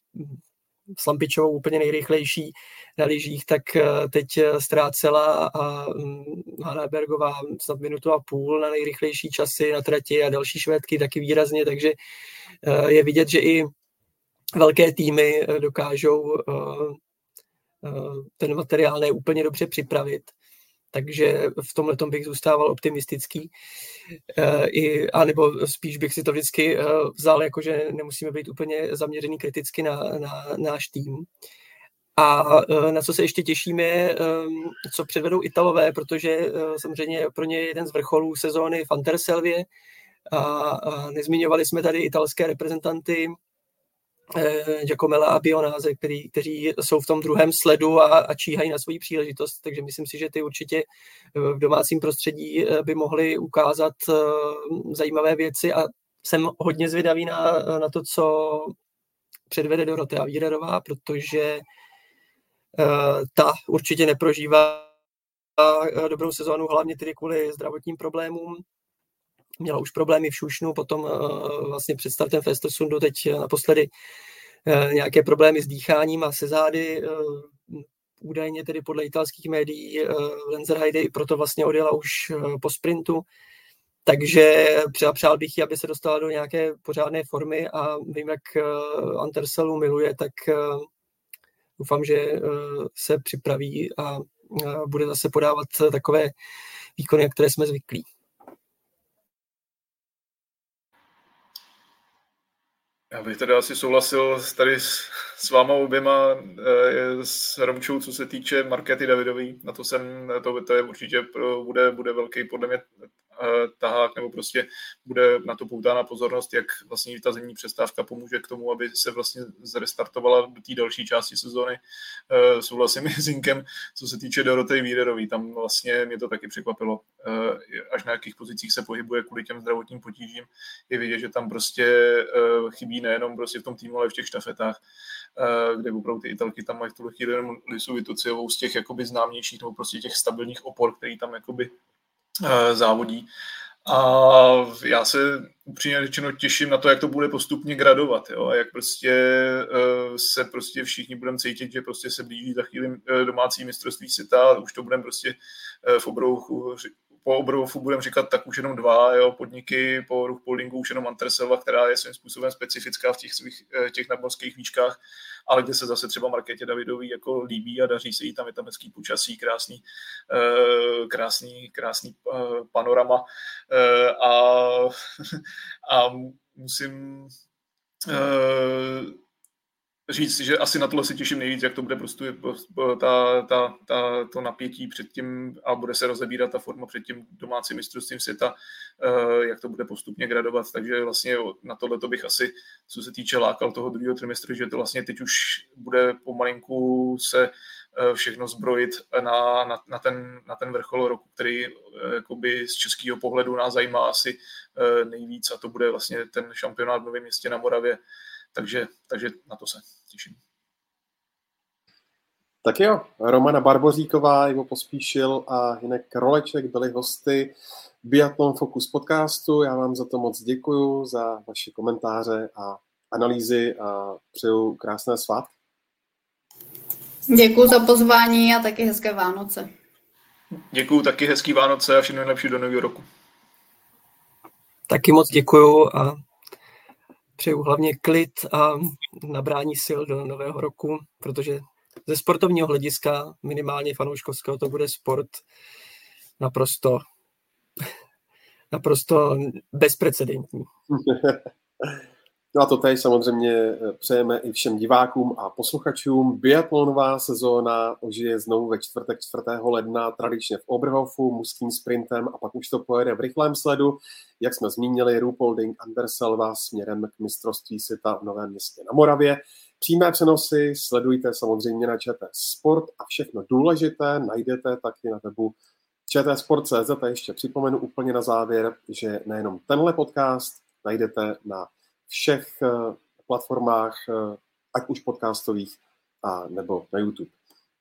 s Lampičovou úplně nejrychlejší na lyžích, tak eh, teď eh, ztrácela a mm, Hanna Bergová snad minutu a půl na nejrychlejší časy na trati a další švédky taky výrazně, takže eh, je vidět, že i velké týmy dokážou ten materiál ne úplně dobře připravit takže v tomhle bych zůstával optimistický. E, I, a nebo spíš bych si to vždycky e, vzal, jako že nemusíme být úplně zaměřený kriticky na, na náš tým. A e, na co se ještě těšíme, co předvedou Italové, protože samozřejmě pro ně je jeden z vrcholů sezóny v Anterselvě. A, a nezmiňovali jsme tady italské reprezentanty, Eh, Giacomela a Bionáze, který, kteří jsou v tom druhém sledu a, a číhají na svoji příležitost, takže myslím si, že ty určitě eh, v domácím prostředí eh, by mohly ukázat zajímavé věci a jsem hodně zvědavý na, na to, co předvede Dorotea Vírerová, protože ta určitě neprožívá dobrou sezónu, hlavně tedy kvůli zdravotním problémům měla už problémy v Šušnu, potom uh, vlastně před startem Festersundu, teď naposledy uh, nějaké problémy s dýcháním a se zády, údajně tedy podle italských médií Lenzerheide i proto vlastně odjela už po sprintu, takže přál bych jí, aby se dostala do nějaké pořádné formy a vím, jak Anterselu miluje, tak doufám, že se připraví a bude zase podávat takové výkony, které jsme zvyklí. Já bych tedy asi souhlasil tady s, s váma oběma, e, s Romčou, co se týče Markety Davidový. Na to jsem, to, to je určitě bude, bude velký podle mě Eh, tahák, nebo prostě bude na to poutána pozornost, jak vlastně ta zimní přestávka pomůže k tomu, aby se vlastně zrestartovala do té další části sezóny. Eh, souhlasím s Inkem, co se týče Dorotej Víderový, tam vlastně mě to taky překvapilo. Eh, až na jakých pozicích se pohybuje kvůli těm zdravotním potížím, je vidět, že tam prostě chybí nejenom prostě v tom týmu, ale v těch štafetách, kde opravdu ty Italky tam mají v tuhle chvíli jenom Lisu Vituciovou z těch jakoby známějších nebo prostě těch stabilních opor, který tam jakoby Eh, závodí. A já se upřímně řečeno těším na to, jak to bude postupně gradovat, jo? a jak prostě uh, se prostě všichni budeme cítit, že prostě se blíží za chvíli uh, domácí mistrovství světa, už to budeme prostě v obrouchu po Obrovofu budeme říkat tak už jenom dva jo, podniky, po Ruch Poldingu už jenom Anterselva, která je svým způsobem specifická v těch, svých, eh, těch nadmorských výškách, ale kde se zase třeba Markétě Davidový jako líbí a daří se jí tam, je tam hezký počasí, krásný, eh, krásný, krásný eh, panorama a, a musím říct, že asi na tohle si těším nejvíc, jak to bude prostě ta, ta, ta, to napětí předtím a bude se rozebírat ta forma před tím domácím mistrovstvím světa, eh, jak to bude postupně gradovat. Takže vlastně na tohle bych asi, co se týče lákal toho druhého trimestru, že to vlastně teď už bude pomalinku se eh, všechno zbrojit na, na, na, ten, na ten vrchol roku, který eh, jakoby z českého pohledu nás zajímá asi nejvíc a to bude vlastně ten šampionát v Novém městě na Moravě, takže, takže na to se těším. Tak jo, Romana Barboříková, Ivo Pospíšil a Hinek Roleček byli hosty Biathlon Focus podcastu. Já vám za to moc děkuju, za vaše komentáře a analýzy a přeju krásné svátky. Děkuji za pozvání a taky hezké Vánoce. Děkuji taky hezký Vánoce a všechno nejlepší do nového roku. Taky moc děkuju a přeju hlavně klid a nabrání sil do nového roku, protože ze sportovního hlediska, minimálně fanouškovského, to bude sport naprosto, naprosto bezprecedentní. No a to tady samozřejmě eh, přejeme i všem divákům a posluchačům. Biatlonová sezóna ožije znovu ve čtvrtek 4. ledna, tradičně v Oberhofu, mužským sprintem a pak už to pojede v rychlém sledu. Jak jsme zmínili, Rupolding Anderselva směrem k mistrovství světa v Novém městě na Moravě. Přímé přenosy sledujte samozřejmě na ČT Sport a všechno důležité najdete taky na webu Sport.cz a ještě připomenu úplně na závěr, že nejenom tenhle podcast najdete na všech eh, platformách, eh, ať už podcastových, a nebo na YouTube.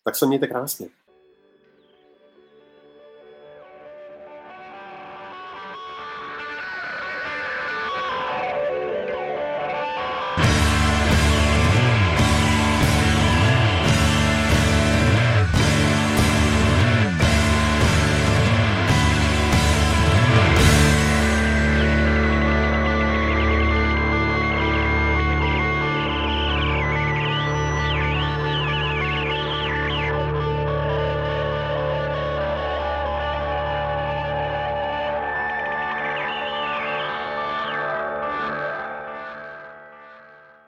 Tak se mějte krásně.